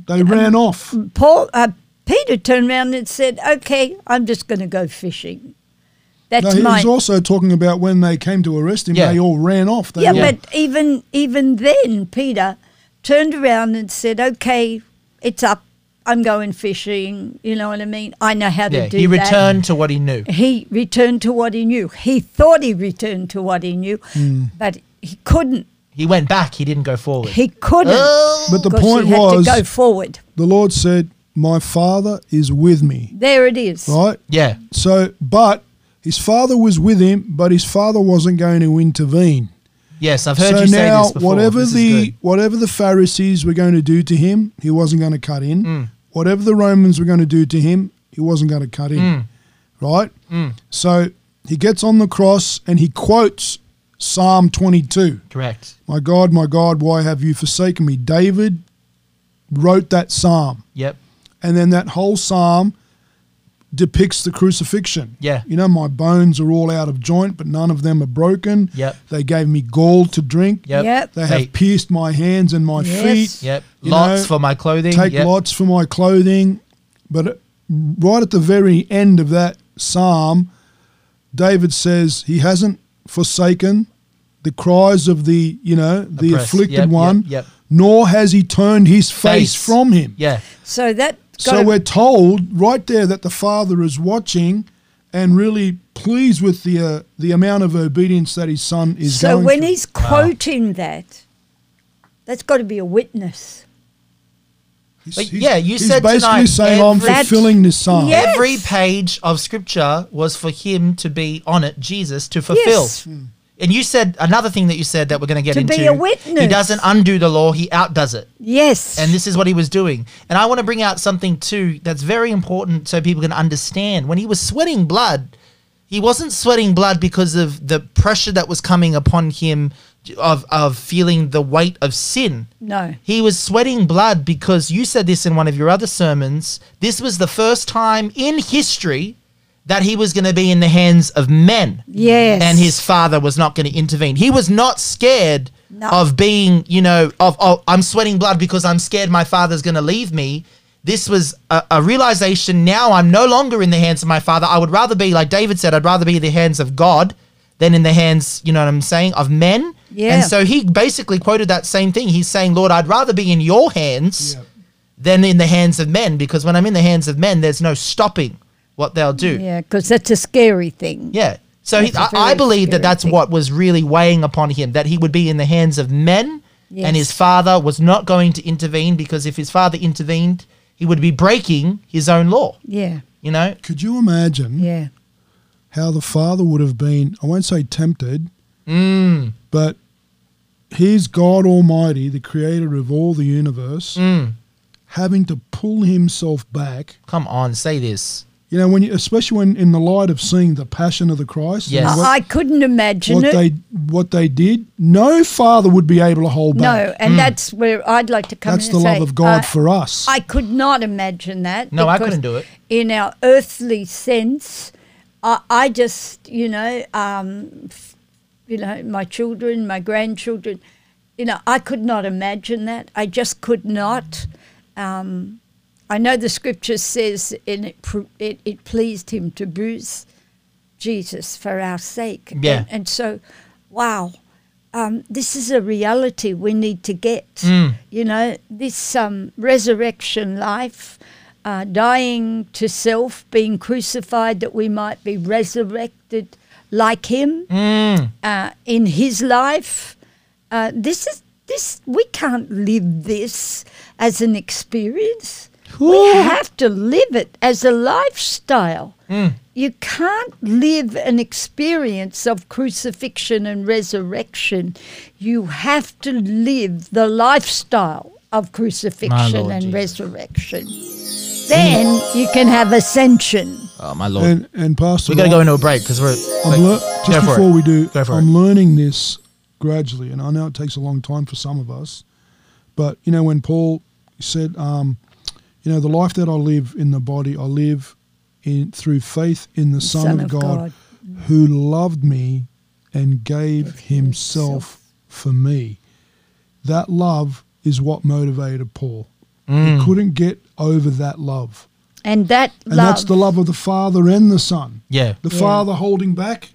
They ran off. Paul, uh, Peter turned around and said, "Okay, I'm just going to go fishing." That's No, he my was also talking about when they came to arrest him, Yeah. they all ran off. They yeah, all- but even even then, Peter turned around and said, "Okay, it's up. I'm going fishing." You know what I mean? I know how to yeah do he that. He returned to what he knew He returned to what he knew. He thought he returned to what he knew, Hmm. but he couldn't. He went back he didn't go forward He couldn't. Oh. But the 'cause point he had was, to go forward. the Lord said, My Father is with me. There it is. Right? yeah So, but his father was with him, but his father wasn't going to intervene. yes I've heard so you say now, this before whatever This is the good. whatever the Pharisees were going to do to him, he wasn't going to cut in. Mm. Whatever the Romans were going to do to him, he wasn't going to cut in. Mm. Right? Mm. So he gets on the cross and he quotes Psalm 22. correct My God, my God, why have you forsaken me? David wrote that psalm. yep And then that whole psalm depicts the crucifixion. Yeah. You know, my bones are all out of joint, but none of them are broken. Yep. They gave me gall to drink. Yep. Yep. They Hey. have pierced my hands and my Yes. feet. Yep. You Lots know, for my clothing. Take yep. lots for my clothing. But right at the very end of that psalm, David says he hasn't forsaken the cries of the, you know, the Oppressed. afflicted Yep, yep, one, yep. nor has he turned his face, Face. from him. Yeah. So that So we're told right there that the father is watching and really pleased with the uh, the amount of obedience that his son is so going when through. he's quoting that, that's got to be a witness. He's- But he's- yeah, you he's said basically tonight saying I'm fulfilling this psalm. Yes. Every page of scripture was for him to be on it, Jesus to fulfill. Yes. And you said another thing that you said that we're going to get To into. be a witness. He doesn't undo the law; he outdoes it. Yes. And this is what he was doing. And I want to bring out something too that's very important so people can understand. When he was sweating blood, he wasn't sweating blood because of the pressure that was coming upon him of of feeling the weight of sin. no. He was sweating blood because you said this in one of your other sermons. This was the first time in history that he was going to be in the hands of men. Yes. And his father was not going to intervene. He was not scared No. of being, you know, of, oh, I'm sweating blood because I'm scared my father's going to leave me. This was a, a realization now I'm no longer in the hands of my father. I would rather be, like David said, I'd rather be in the hands of God than in the hands, you know what I'm saying, of men. Yeah. And so he basically quoted that same thing. He's saying, Lord, I'd rather be in your hands Yeah. than in the hands of men because when I'm in the hands of men, there's no stopping what they'll do. Yeah, because that's a scary thing. Yeah. So he, That's a I, I very believe that that's thing. what was really weighing upon him, that he would be in the hands of men and his father was not going to intervene because if his father intervened, he would be breaking his own law, Yeah. you know? Could you imagine Yeah. how the father would have been? I won't say tempted, Mm, but he's God Almighty, the creator of all the universe, mm. having to pull himself back. Come on, say this. You know, when you, especially when in the light of seeing the passion of the Christ, and Yes. what, I couldn't imagine what it. they what they did, no father would be able to hold back. no, and that's where I'd like to come That's in the and love say, of God I- for us. I could not imagine that. No, I couldn't do it. In our earthly sense, I, I just, you know, um, you know, my children, my grandchildren, you know, I could not imagine that. I just could not. Um, I know the scripture says, and it, it, it pleased him to bruise Jesus for our sake. Yeah. And, and so, wow, um, this is a reality we need to get. Mm. You know, this um, resurrection life, uh, dying to self, being crucified that we might be resurrected like him Mm. uh, in his life. Uh, this is this. We can't live this as an experience. We have to live it as a lifestyle. Mm. You can't live an experience of crucifixion and resurrection. You have to live the lifestyle of crucifixion and Jesus. resurrection. Then you can have ascension. Oh, my Lord. and and Pastor, we got to go into a break because we're. I'm wait, lear- go just for it. before we do, Go for I'm it. learning this gradually, and I know it takes a long time for some of us. But you know, when Paul said, um, "You know, the life that I live in the body, I live in through faith in the Son, of, God, who loved me and gave Himself for me." That love is what motivated Paul. Mm. He couldn't get over that love, And that and love. that's the love of the Father and the Son Yeah. the Yeah. father holding back,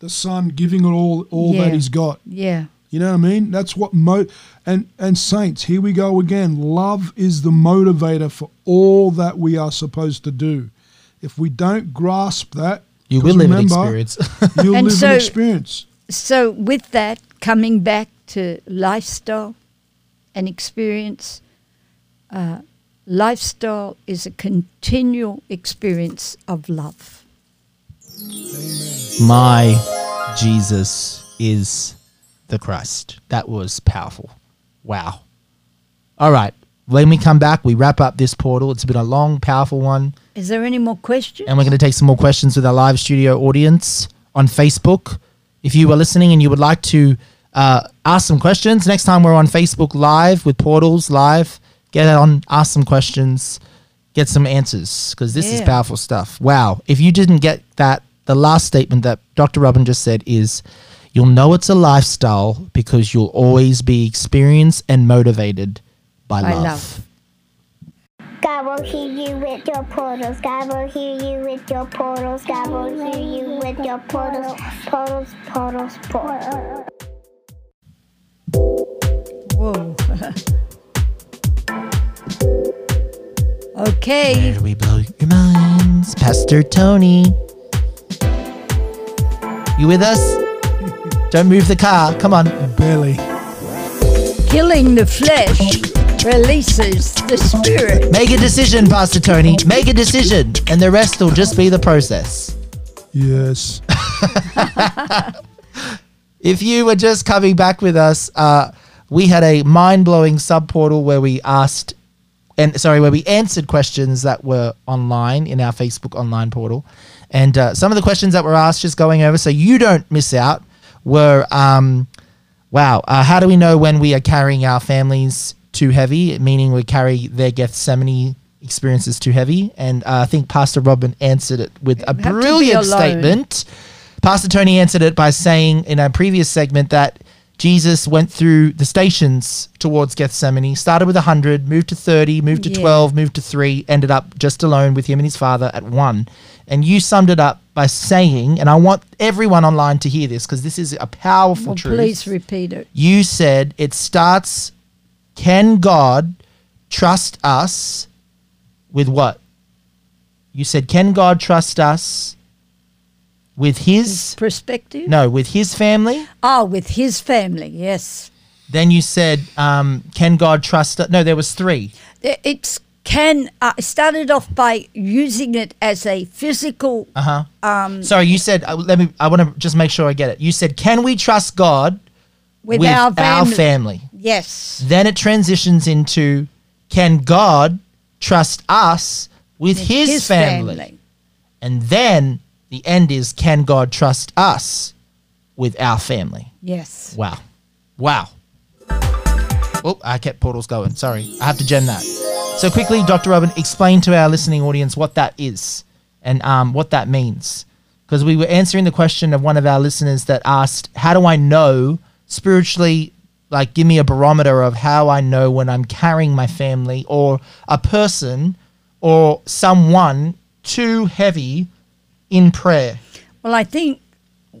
the son giving it all all Yeah. that he's got. yeah. You know what I mean? That's what mo and and saints. Here we go again. Love is the motivator for all that we are supposed to do. If we don't grasp that, you will live an remember, experience. *laughs* You'll And live so- an experience. So, with that, coming back to lifestyle and experience, uh, lifestyle is a continual experience of love. My Jesus is the Christ. That was powerful. Wow. All right. When we come back, we wrap up this portal. It's been a long, powerful one. Is there any more questions? And we're going to take some more questions with our live studio audience on Facebook. If you are listening and you would like to uh, ask some questions, next time we're on Facebook Live with Portals Live, get on, ask some questions, get some answers, because this is powerful stuff. Wow. If you didn't get that, the last statement that Dr. Robin just said is you'll know it's a lifestyle because you'll always be experienced and motivated by, By love. love. God will hear you with your portals. God will hear you with your portals. God will hear you with your portals. Portals, portals, portals. Whoa. *laughs* okay. Where do we blow your minds? Pastor Tony. You with us? Don't move the car. Come on. Barely. Killing the flesh releases the spirit. Make a decision, Pastor Tony. Make a decision. And the rest will just be the process. Yes. *laughs* if you were just coming back with us, uh, we had a mind blowing sub portal where we asked, and sorry, where we answered questions that were online in our Facebook online portal. And uh, some of the questions that were asked, just going over so you don't miss out, were um, wow, uh, how do we know when we are carrying our families too heavy, meaning we carry their Gethsemane experiences too heavy? And uh, I think Pastor Robin answered it with a brilliant statement. Pastor Tony answered it by saying in a previous segment that Jesus went through the stations towards Gethsemane, started with 100, moved to 30, moved to Yeah. 12, moved to 3, ended up just alone with him and his father at 1. And you summed it up by saying, and I want everyone online to hear this because this is a powerful Well, truth. please repeat it. You said it starts, can God trust us with what? You said, can God trust us with his, Perspective? no, with his family? Oh, with his family, yes. Then you said, um, "Can God trust?" Us? No, there was three. It's can. I started off by using it as a physical. Uh huh. Um, Sorry, you said. Uh, let me. I want to just make sure I get it. You said, "Can we trust God with, our family. family?" Yes. Then it transitions into, "Can God trust us with, his, family? And then the end is, "Can God trust us with our family?" Yes. Wow. Wow. Oh, I kept portals going. Sorry. I have to gen that. So quickly, Dr. Robin, explain to our listening audience what that is and um, what that means. Because we were answering the question of one of our listeners that asked, How do I know spiritually? Like, give me a barometer of how I know when I'm carrying my family or a person or someone too heavy in prayer. Well, I think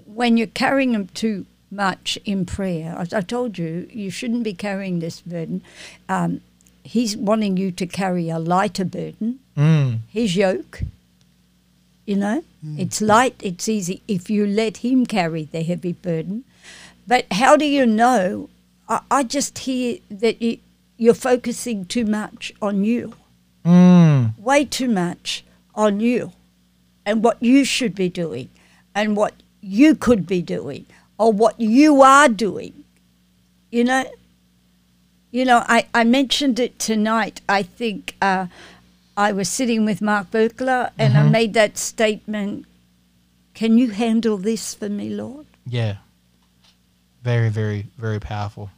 when you're carrying them too much in prayer, as I told you, you shouldn't be carrying this burden. Um, he's wanting you to carry a lighter burden. Mm. His yoke, you know, it's light, it's easy if you let him carry the heavy burden. But how do you know? I, I just hear that you, you're focusing too much on you, Mm. way too much on you and what you should be doing and what you could be doing or what you are doing. You know? You know, I, I mentioned it tonight. I think uh, I was sitting with Mark Berkler and I made that statement Can you handle this for me, Lord? Yeah. Very, very, very powerful.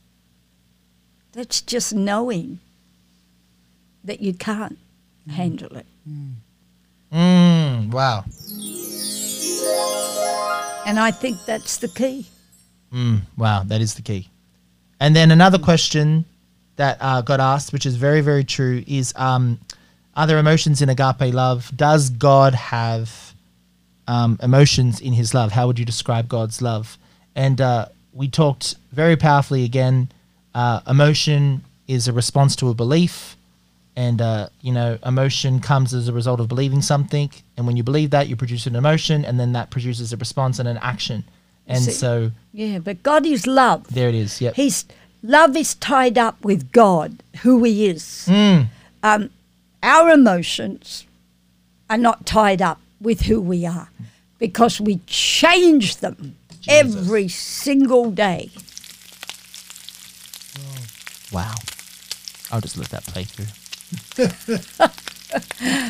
That's just knowing that you can't handle it. Mm, wow. And I think that's the key. Mm, wow, that is the key. And then another question that uh, got asked, which is very, very true, is um, are there emotions in agape love? Does God have um, emotions in his love? How would you describe God's love? And uh, we talked very powerfully again. Uh, emotion is a response to a belief. And, uh, you know, emotion comes as a result of believing something. And when you believe that, you produce an emotion, and then that produces a response and an action. And See. so Yeah, but God is love. there it is. Yep. He's love is tied up with God, who He is. Mm. Um, our emotions are not tied up with who we are because we change them every single day. Wow. I'll just let that play through.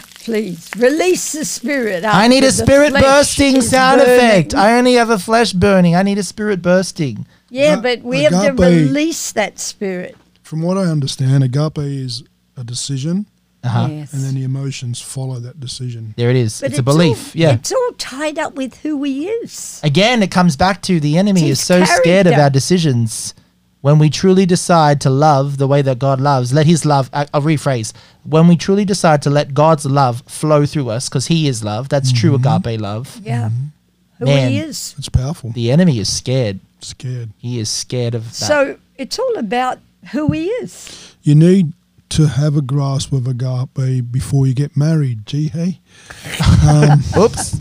*laughs* Please release the spirit. I need a spirit bursting sound burning. effect. I only have a flesh burning. I need a spirit bursting. Yeah, Aga- but we have to release that spirit. From what I understand, agape is a decision, Uh-huh. Yes. and then the emotions follow that decision. There it is. But it's, a belief. All, yeah. It's all tied up with who we is. Again, it comes back to the enemy It's is so his scared of our decisions. When we truly decide to love the way that God loves, let His love, I- I'll rephrase. When we truly decide to let God's love flow through us, because He is love, that's true agape love, Yeah. Who Man. he is. It's powerful. the enemy is scared. Scared. He is scared of that. So it's all about who he is. You need to have a grasp of agape before you get married. Gee, hey. *laughs* Um, Oops.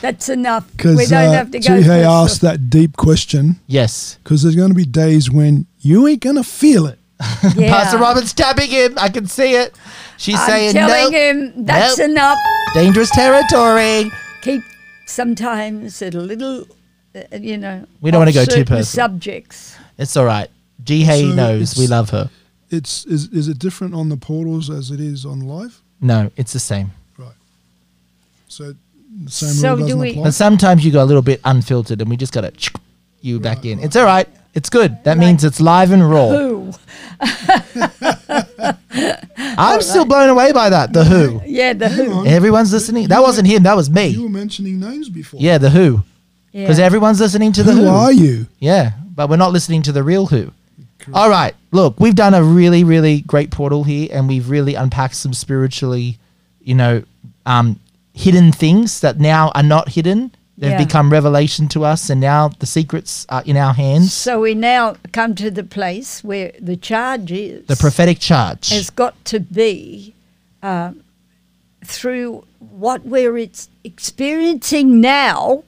That's enough. we Because don't uh, have to go. Gee, hey further. asked that deep question yes. because there's going to be days when you ain't going to feel it. *laughs* Yeah. Pastor Robin's tapping him. I can see it. She's I'm saying, telling no, him that's Nope. enough. dangerous territory. Keep sometimes it a little uh, you know, We don't wanna go too certain personal. Subjects. It's all right. G Hay So knows we love her. It's is is it different on the portals as it is on live? No, it's the same. Right. So the same So rule do doesn't we- apply. But sometimes you go a little bit unfiltered, and we just got to you back in. It's all right. It's good. That means it's live and raw. Who? *laughs* I'm still blown away by that. The Who. *laughs* Yeah, the Hang Who. on. Everyone's listening. That wasn't him. That was me. You were mentioning names before. Yeah, the Who. Because Yeah. everyone's listening to the Who Who. are you? Yeah, but we're not listening to the real Who. All right. Look, we've done a really, really great portal here, and we've really unpacked some spiritually, you know, um, hidden things that now are not hidden. They've Yeah. become revelation to us, and now the secrets are in our hands. So we now come to the place where the charge is The prophetic charge. has got to be uh, through what we're ex- experiencing now.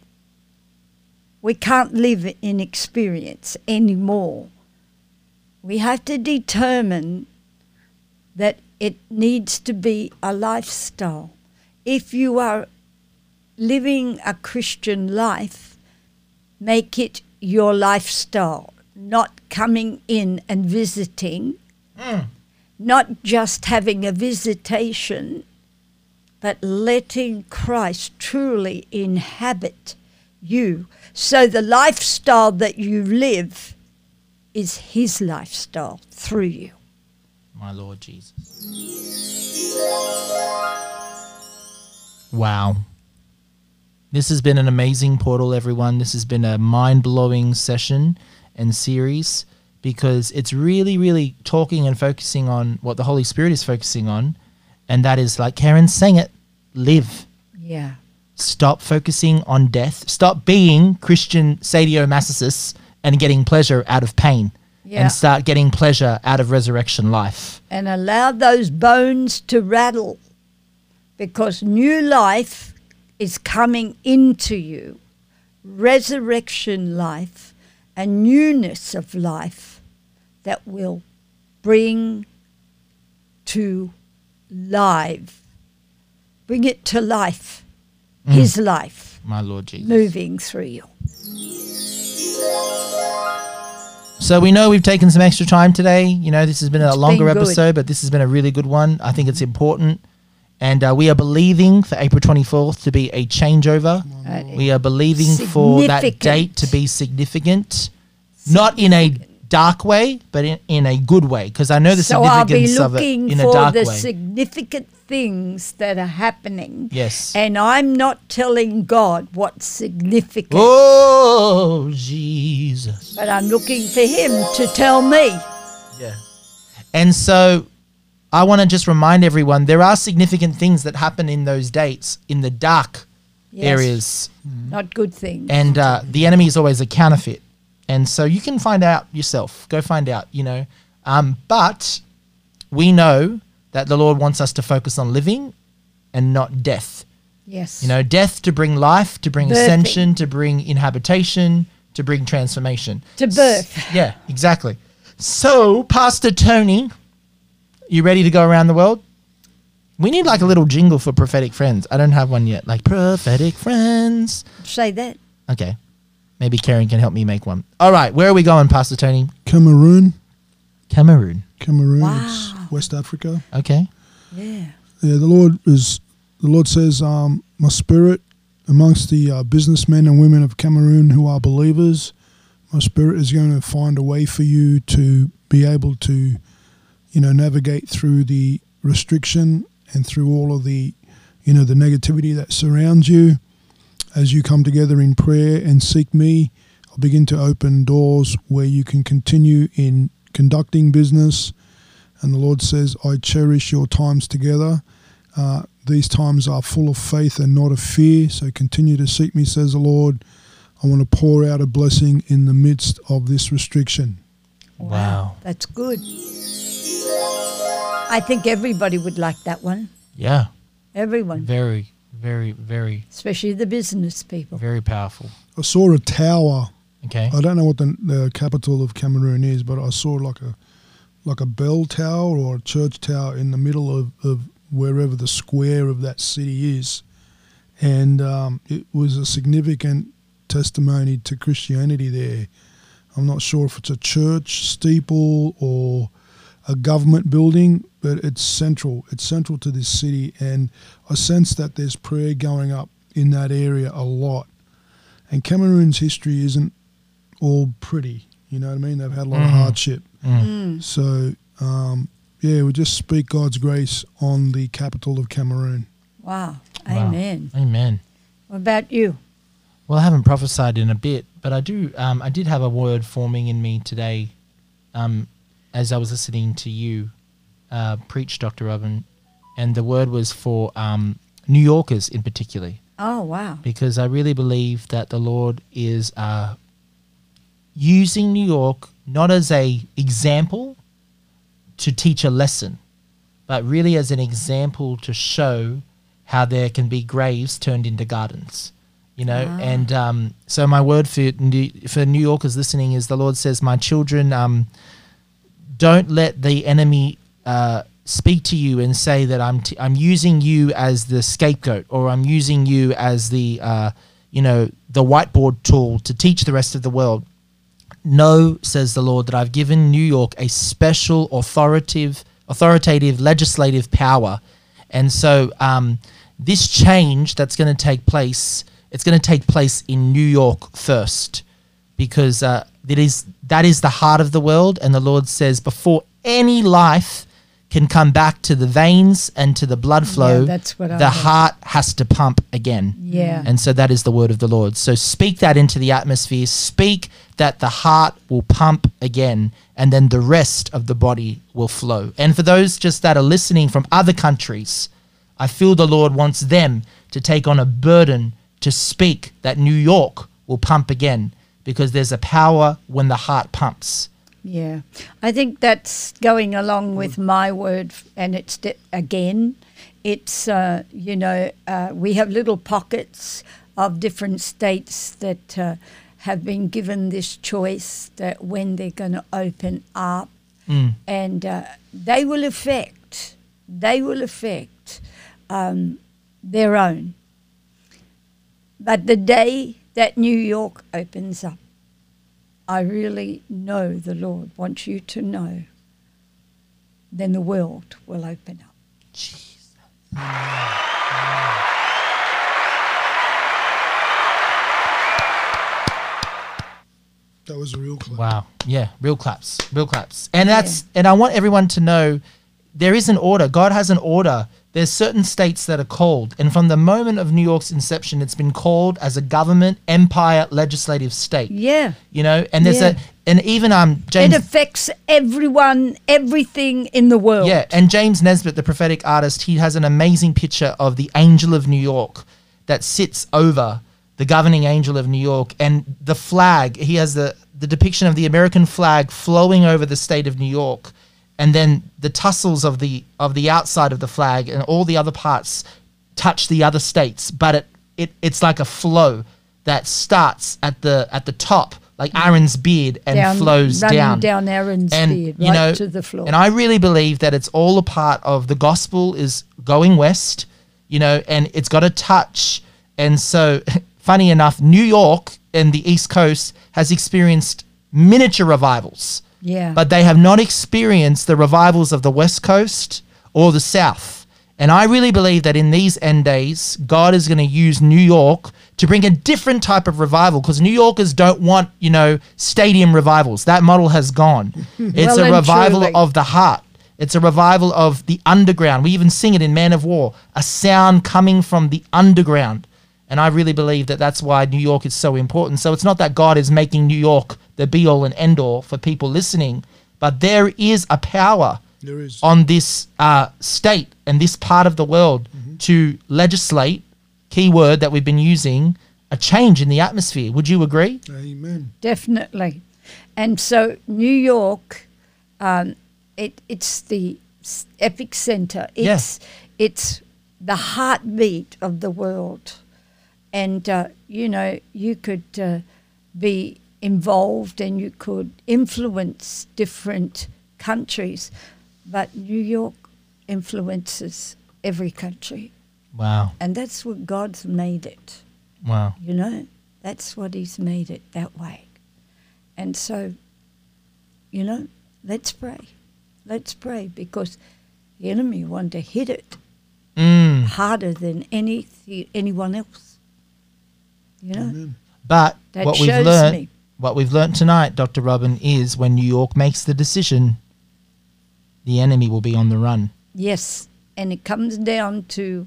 We can't live in experience anymore. We have to determine that it needs to be a lifestyle. If you are living a Christian life, make it your lifestyle, not coming in and visiting, hmm. not just having a visitation, but letting Christ truly inhabit you. So the lifestyle that you live is his lifestyle through you. My Lord Jesus. Wow. This has been an amazing portal, everyone. This has been a mind blowing session and series because it's really, really talking and focusing on what the Holy Spirit is focusing on. And that is, like Karen sang it, live. Yeah. Stop focusing on death. Stop being Christian sadomasochists and getting pleasure out of pain. Yeah. And start getting pleasure out of resurrection life. and allow those bones to rattle because new life is coming into you resurrection life a newness of life that will bring to live bring it to life mm. his life My Lord Jesus. moving through you So we know we've taken some extra time today. You know, this has been a It's longer been episode, but this has been a really good one. I think it's important. And uh, we are believing for April 24th to be a changeover. We are believing for that date to be significant, not in a dark way, but in, in a good way. Because I know the so I'll be significance of it looking in a for dark the way. significant things that are happening yes. And I'm not telling God what's significant, Oh, Jesus. but I'm looking for Him to tell me. Yeah. And so I want to just remind everyone there are significant things that happen in those dates in the dark Yes. areas. Not good things. And uh, the enemy is always a counterfeit. And so you can find out yourself. Go find out, you know. Um, but we know that the Lord wants us to focus on living and not death. yes. You know, death to bring life, to bring Birthing. ascension, to bring inhabitation, to bring transformation. To birth. S- Yeah, exactly. So, Pastor Tony, you ready to go around the world? We need like a little jingle for prophetic friends. I don't have one yet. Like prophetic friends. Say that. Okay. Maybe Karen can help me make one. All right, where are we going, Pastor Tony? Cameroon. Cameroon. Cameroon. Wow. It's West Africa. Okay. Yeah. Yeah, the Lord is. The Lord says, um, "My spirit amongst the uh, businessmen and women of Cameroon who are believers, my spirit is going to find a way for you to be able to, you know, navigate through the restriction and through all of the, you know, the negativity that surrounds you. As you come together in prayer and seek Me, I'll begin to open doors where you can continue in conducting business." And the Lord says, I cherish your times together. Uh, these times are full of faith and not of fear. So continue to seek me, says the Lord. I want to pour out a blessing in the midst of this restriction. Wow. That's good. I think everybody would like that one. Yeah. Everyone, Very, very, very, especially the business people. very powerful. I saw a tower. Okay. I don't know what the, the capital of Cameroon is, but I saw like a like a bell tower or a church tower in the middle of, of wherever the square of that city is. And um, it was a significant testimony to Christianity there. I'm not sure if it's a church steeple or a government building, but it's central. It's central to this city, and I sense that there's prayer going up in that area a lot. And Cameroon's history isn't all pretty. You know what I mean? They've had a lot of Mhm. hardship. So, um, yeah, we just speak God's grace on the capital of Cameroon. Wow. Wow. Amen. Amen. What about you? Well, I haven't prophesied in a bit, but I do. Um, I did have a word forming in me today, um, as I was listening to you uh, preach, Doctor Robin, and the word was for um, New Yorkers in particular, Oh, wow. because I really believe that the Lord is uh, using New York not as a example to teach a lesson, but really as an example to show how there can be graves turned into gardens. You know, Ah. and um, so my word for New, for New Yorkers listening is the Lord says, "My children, um, don't let the enemy uh, speak to you and say that I'm t- I'm using you as the scapegoat or I'm using you as the uh, you know the whiteboard tool to teach the rest of the world." Know, says the Lord, that I've given New York a special authoritative, authoritative legislative power, and so um, this change that's going to take place, it's going to take place in New York first, because uh, that is that is the heart of the world, and the Lord says before any life can come back to the veins and to the blood flow, that's what the heard. heart has to pump again. Yeah. And so that is the word of the Lord. So speak that into the atmosphere. Speak that the heart will pump again, and then the rest of the body will flow. And for those just that are listening from other countries, I feel the Lord wants them to take on a burden to speak that New York will pump again because there's a power when the heart pumps. Yeah, I think that's going along with my word, and it's di- again, it's uh, you know uh, we have little pockets of different states that uh, have been given this choice that when they're going to open up, Mm. and uh, they will affect, they will affect um, their own. But the day that New York opens up. I really know the Lord wants you to know, then the world will open up. Jesus. That was a real clap. Wow. Yeah, real claps. Real claps. And that's and I want everyone to know there is an order. God has an order. There's certain states that are called. And from the moment of New York's inception, it's been called as a government, empire, legislative state. Yeah. You know, and there's Yeah. a and even um James it affects everyone, everything in the world. Yeah, and James Nesbit, the prophetic artist, he has an amazing picture of the angel of New York that sits over the governing angel of New York and the flag. He has the, the depiction of the American flag flowing over the state of New York and then the tussles of the of the outside of the flag and all the other parts touch the other states, but it, it it's like a flow that starts at the at the top, like mm. Aaron's beard, and Down- flows down down Aaron's and beard, you right know, to the floor. And I really believe that it's all a part of the gospel is going west, you know, and it's got to touch. And so, *laughs* funny enough, New York and the East Coast has experienced miniature revivals, yeah. but they have not experienced the revivals of the West Coast or the South. And I really believe that in these end days, God is going to use New York to bring a different type of revival because New Yorkers don't want, you know, stadium revivals. That model has gone. *laughs* It's Well a revival truly. of the heart. It's a revival of the underground. We even sing it in Man of War, a sound coming from the underground. And I really believe that that's why New York is so important. So it's not that God is making New York the be all and end all for people listening, but there is a power There is. on this uh, state and this part of the world to legislate, keyword that we've been using, a change in the atmosphere. Would you agree? Amen. Definitely. And so New York, um, it, it's the s- epic center. Yeah. It's, it's the heartbeat of the world. And, uh, you know, you could uh, be involved and you could influence different countries, but New York influences every country. Wow. And that's what God's made it, Wow. you know. That's what He's made it that way. And so, you know, let's pray. Let's pray because the enemy want to hit it Mm. harder than any anyone else. You know, Amen. But that what we've learned, me. what we've learned tonight, Dr. Robin, is when New York makes the decision, the enemy will be on the run. Yes, and it comes down to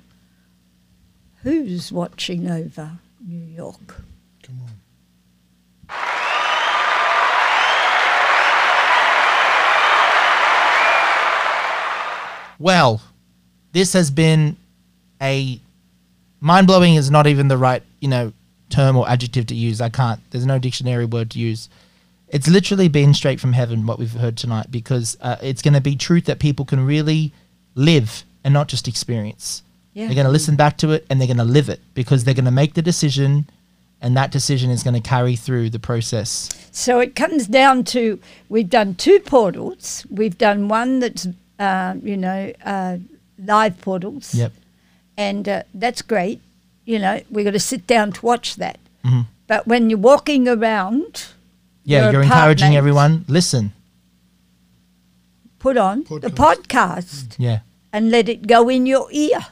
who's watching over New York. Come on. Well, this has been a mind blowing is not even the right, you know, term or adjective to use. I can't. There's no dictionary word to use. It's literally been straight from heaven what we've heard tonight because uh, it's going to be truth that people can really live and not just experience. Yeah. They're going to listen back to it and they're going to live it because they're going to make the decision and that decision is going to carry through the process. So it comes down to we've done two portals. We've done one that's uh, you know uh, live portals. Yep. and uh, that's great. You know, we've got to sit down to watch that. Mhm. But when you're walking around, Yeah, Your you're encouraging everyone. Listen. put on the Podcast. podcast Yeah. and let it go in your ear.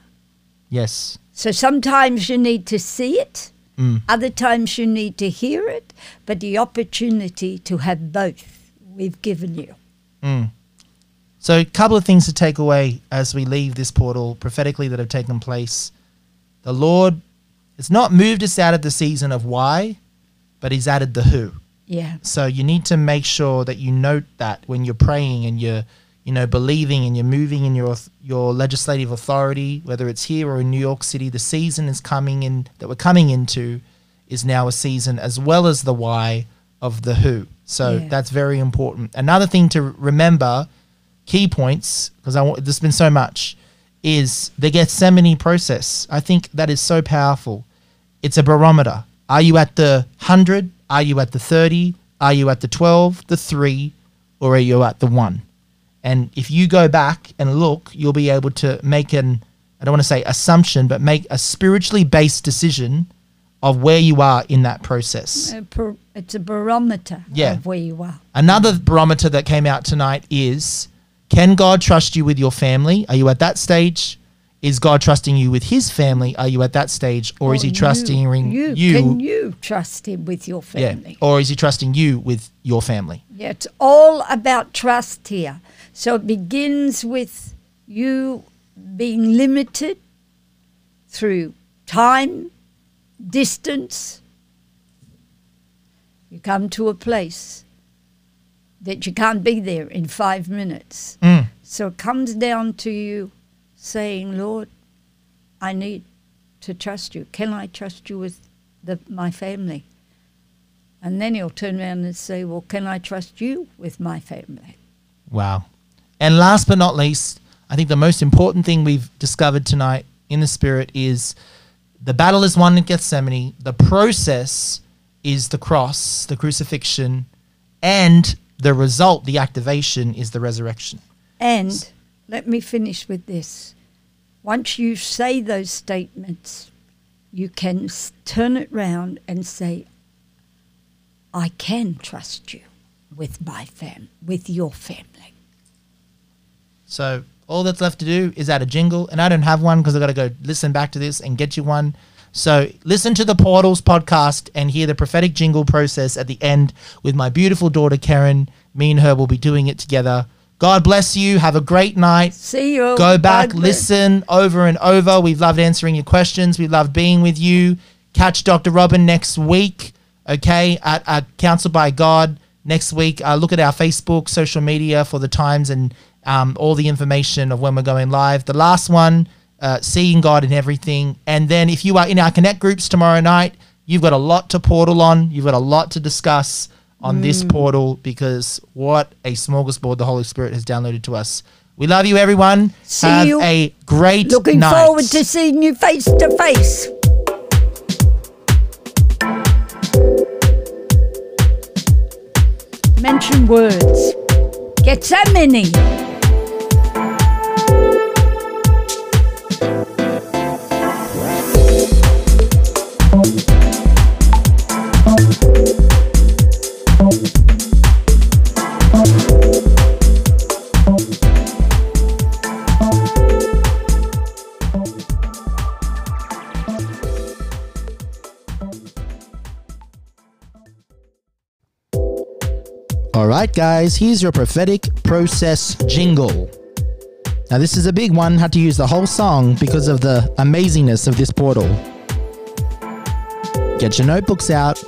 Yes. So sometimes you need to see it, Mm. other times you need to hear it, but the opportunity to have both we've given you. Mm. So, a couple of things to take away as we leave this portal prophetically that have taken place. The Lord has not moved us out of the season of why, but He's added the who. Yeah. So you need to make sure that you note that when you're praying and you're, you know, believing and you're moving in your your legislative authority, whether it's here or in New York City, the season is coming in that we're coming into is now a season as well as the why of the who. So Yeah. that's very important. Another thing to remember, key points because I want there's been so much is the Gethsemane process. I think that is so powerful. It's a barometer. Are you at the 100? Are you at the 30? Are you at the 12, the 3, or are you at the 1? And if you go back and look, you'll be able to make an, I don't want to say assumption, but make a spiritually based decision of where you are in that process. It's a barometer Yeah. of where you are. Another barometer that came out tonight is can God trust you with your family? Are you at that stage? Is God trusting you with his family? Are you at that stage? Or is he trusting you, you? you? Can you trust him with your family? yeah. family? Or is he trusting you with your family? Yeah, it's all about trust here. So it begins with you being limited through time, distance. You come to a place that you can't be there in five minutes. Mm. So it comes down to you saying, Lord, I need to trust you. Can I trust you with the, my family? And then he'll turn around and say, Well, can I trust you with my family? Wow. And last but not least, I think the most important thing we've discovered tonight in the spirit is the battle is won in Gethsemane. The process is the cross, the crucifixion, and the result, the activation, is the resurrection. And let me finish with this. Once you say those statements, you can turn it round and say, I can trust you with my fam, with your family. So all that's left to do is add a jingle, and I don't have one because I've got to go listen back to this and get you one. So listen to the Portals podcast and hear the prophetic jingle process at the end with my beautiful daughter Karen. Me and her will be doing it together. God bless you. Have a great night. See you. Go back, Bye. listen over and over. We've loved answering your questions. We love being with you. Catch Dr. Robin next week, okay, at, at Counsel by God next week. Uh, look at our Facebook, social media for the times and um, all the information of when we're going live. The last one, uh, Seeing God in Everything. And then if you are in our Connect groups tomorrow night, you've got a lot to portal on. You've got a lot to discuss on this Mm. portal because what a smorgasbord the Holy Spirit has downloaded to us. We love you, everyone. See Have you. a great Looking night. forward to seeing you face to face. Mention words. Gethsemane. All right, guys, here's your prophetic process jingle. Now, this is a big one. Had to use the whole song because of the amazingness of this portal. Get your notebooks out.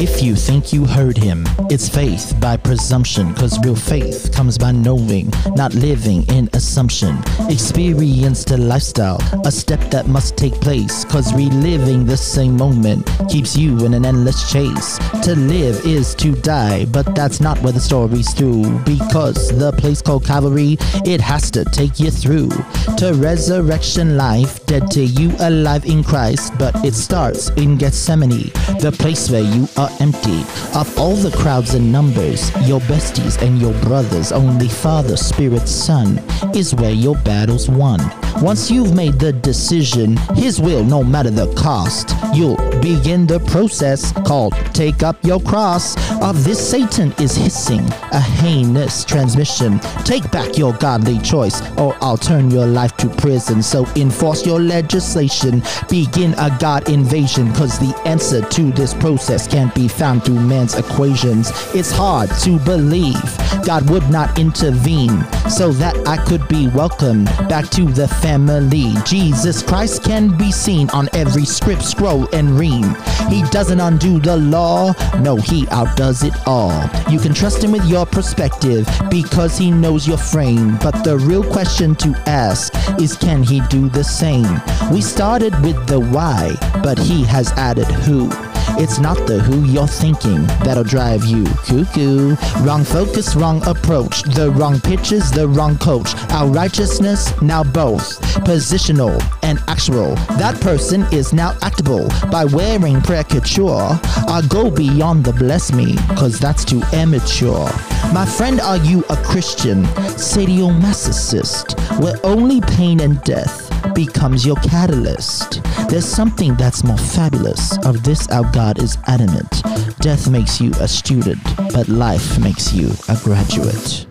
If you think you heard him, it's faith by presumption, cause real faith comes by knowing, not living in assumption. Experience the lifestyle, a step that must take place, cause reliving the same moment keeps you in an endless chase. To live is to die, but that's not where the story's through, because the place called Calvary, it has to take you through to resurrection life, dead to you alive in Christ, but it starts in Gethsemane, the place where you are empty of all the crowds and numbers, your besties and your brothers. Only Father, Spirit, Son is where your battle's won. Once you've made the decision, His will, no matter the cost, you'll begin the process called Take Up Your Cross. Of this, Satan is hissing a heinous transmission. Take back your godly choice, or I'll turn your life to prison. So enforce your legislation, begin a God invasion, cause the answer to this process can't be found through man's equations. It's hard to believe God would not intervene so that I could be welcomed back to the family. Jesus Christ can be seen on every script, scroll, and ream. He doesn't undo the law, no, he outdoes it all. You can trust him with your perspective because he knows your frame. But the real question to ask is can he do the same? We started with the why, but he has added who. It's not the who you're thinking that'll drive you cuckoo. Wrong focus, wrong approach. The wrong pitches, the wrong coach. Our righteousness, now both. Positional and actual. That person is now actable by wearing caricature. I go beyond the bless me, cause that's too immature. My friend, are you a Christian? Sadomasochist, where only pain and death becomes your catalyst. There's something that's more fabulous. Of this, our God is adamant. Death makes you a student, but life makes you a graduate.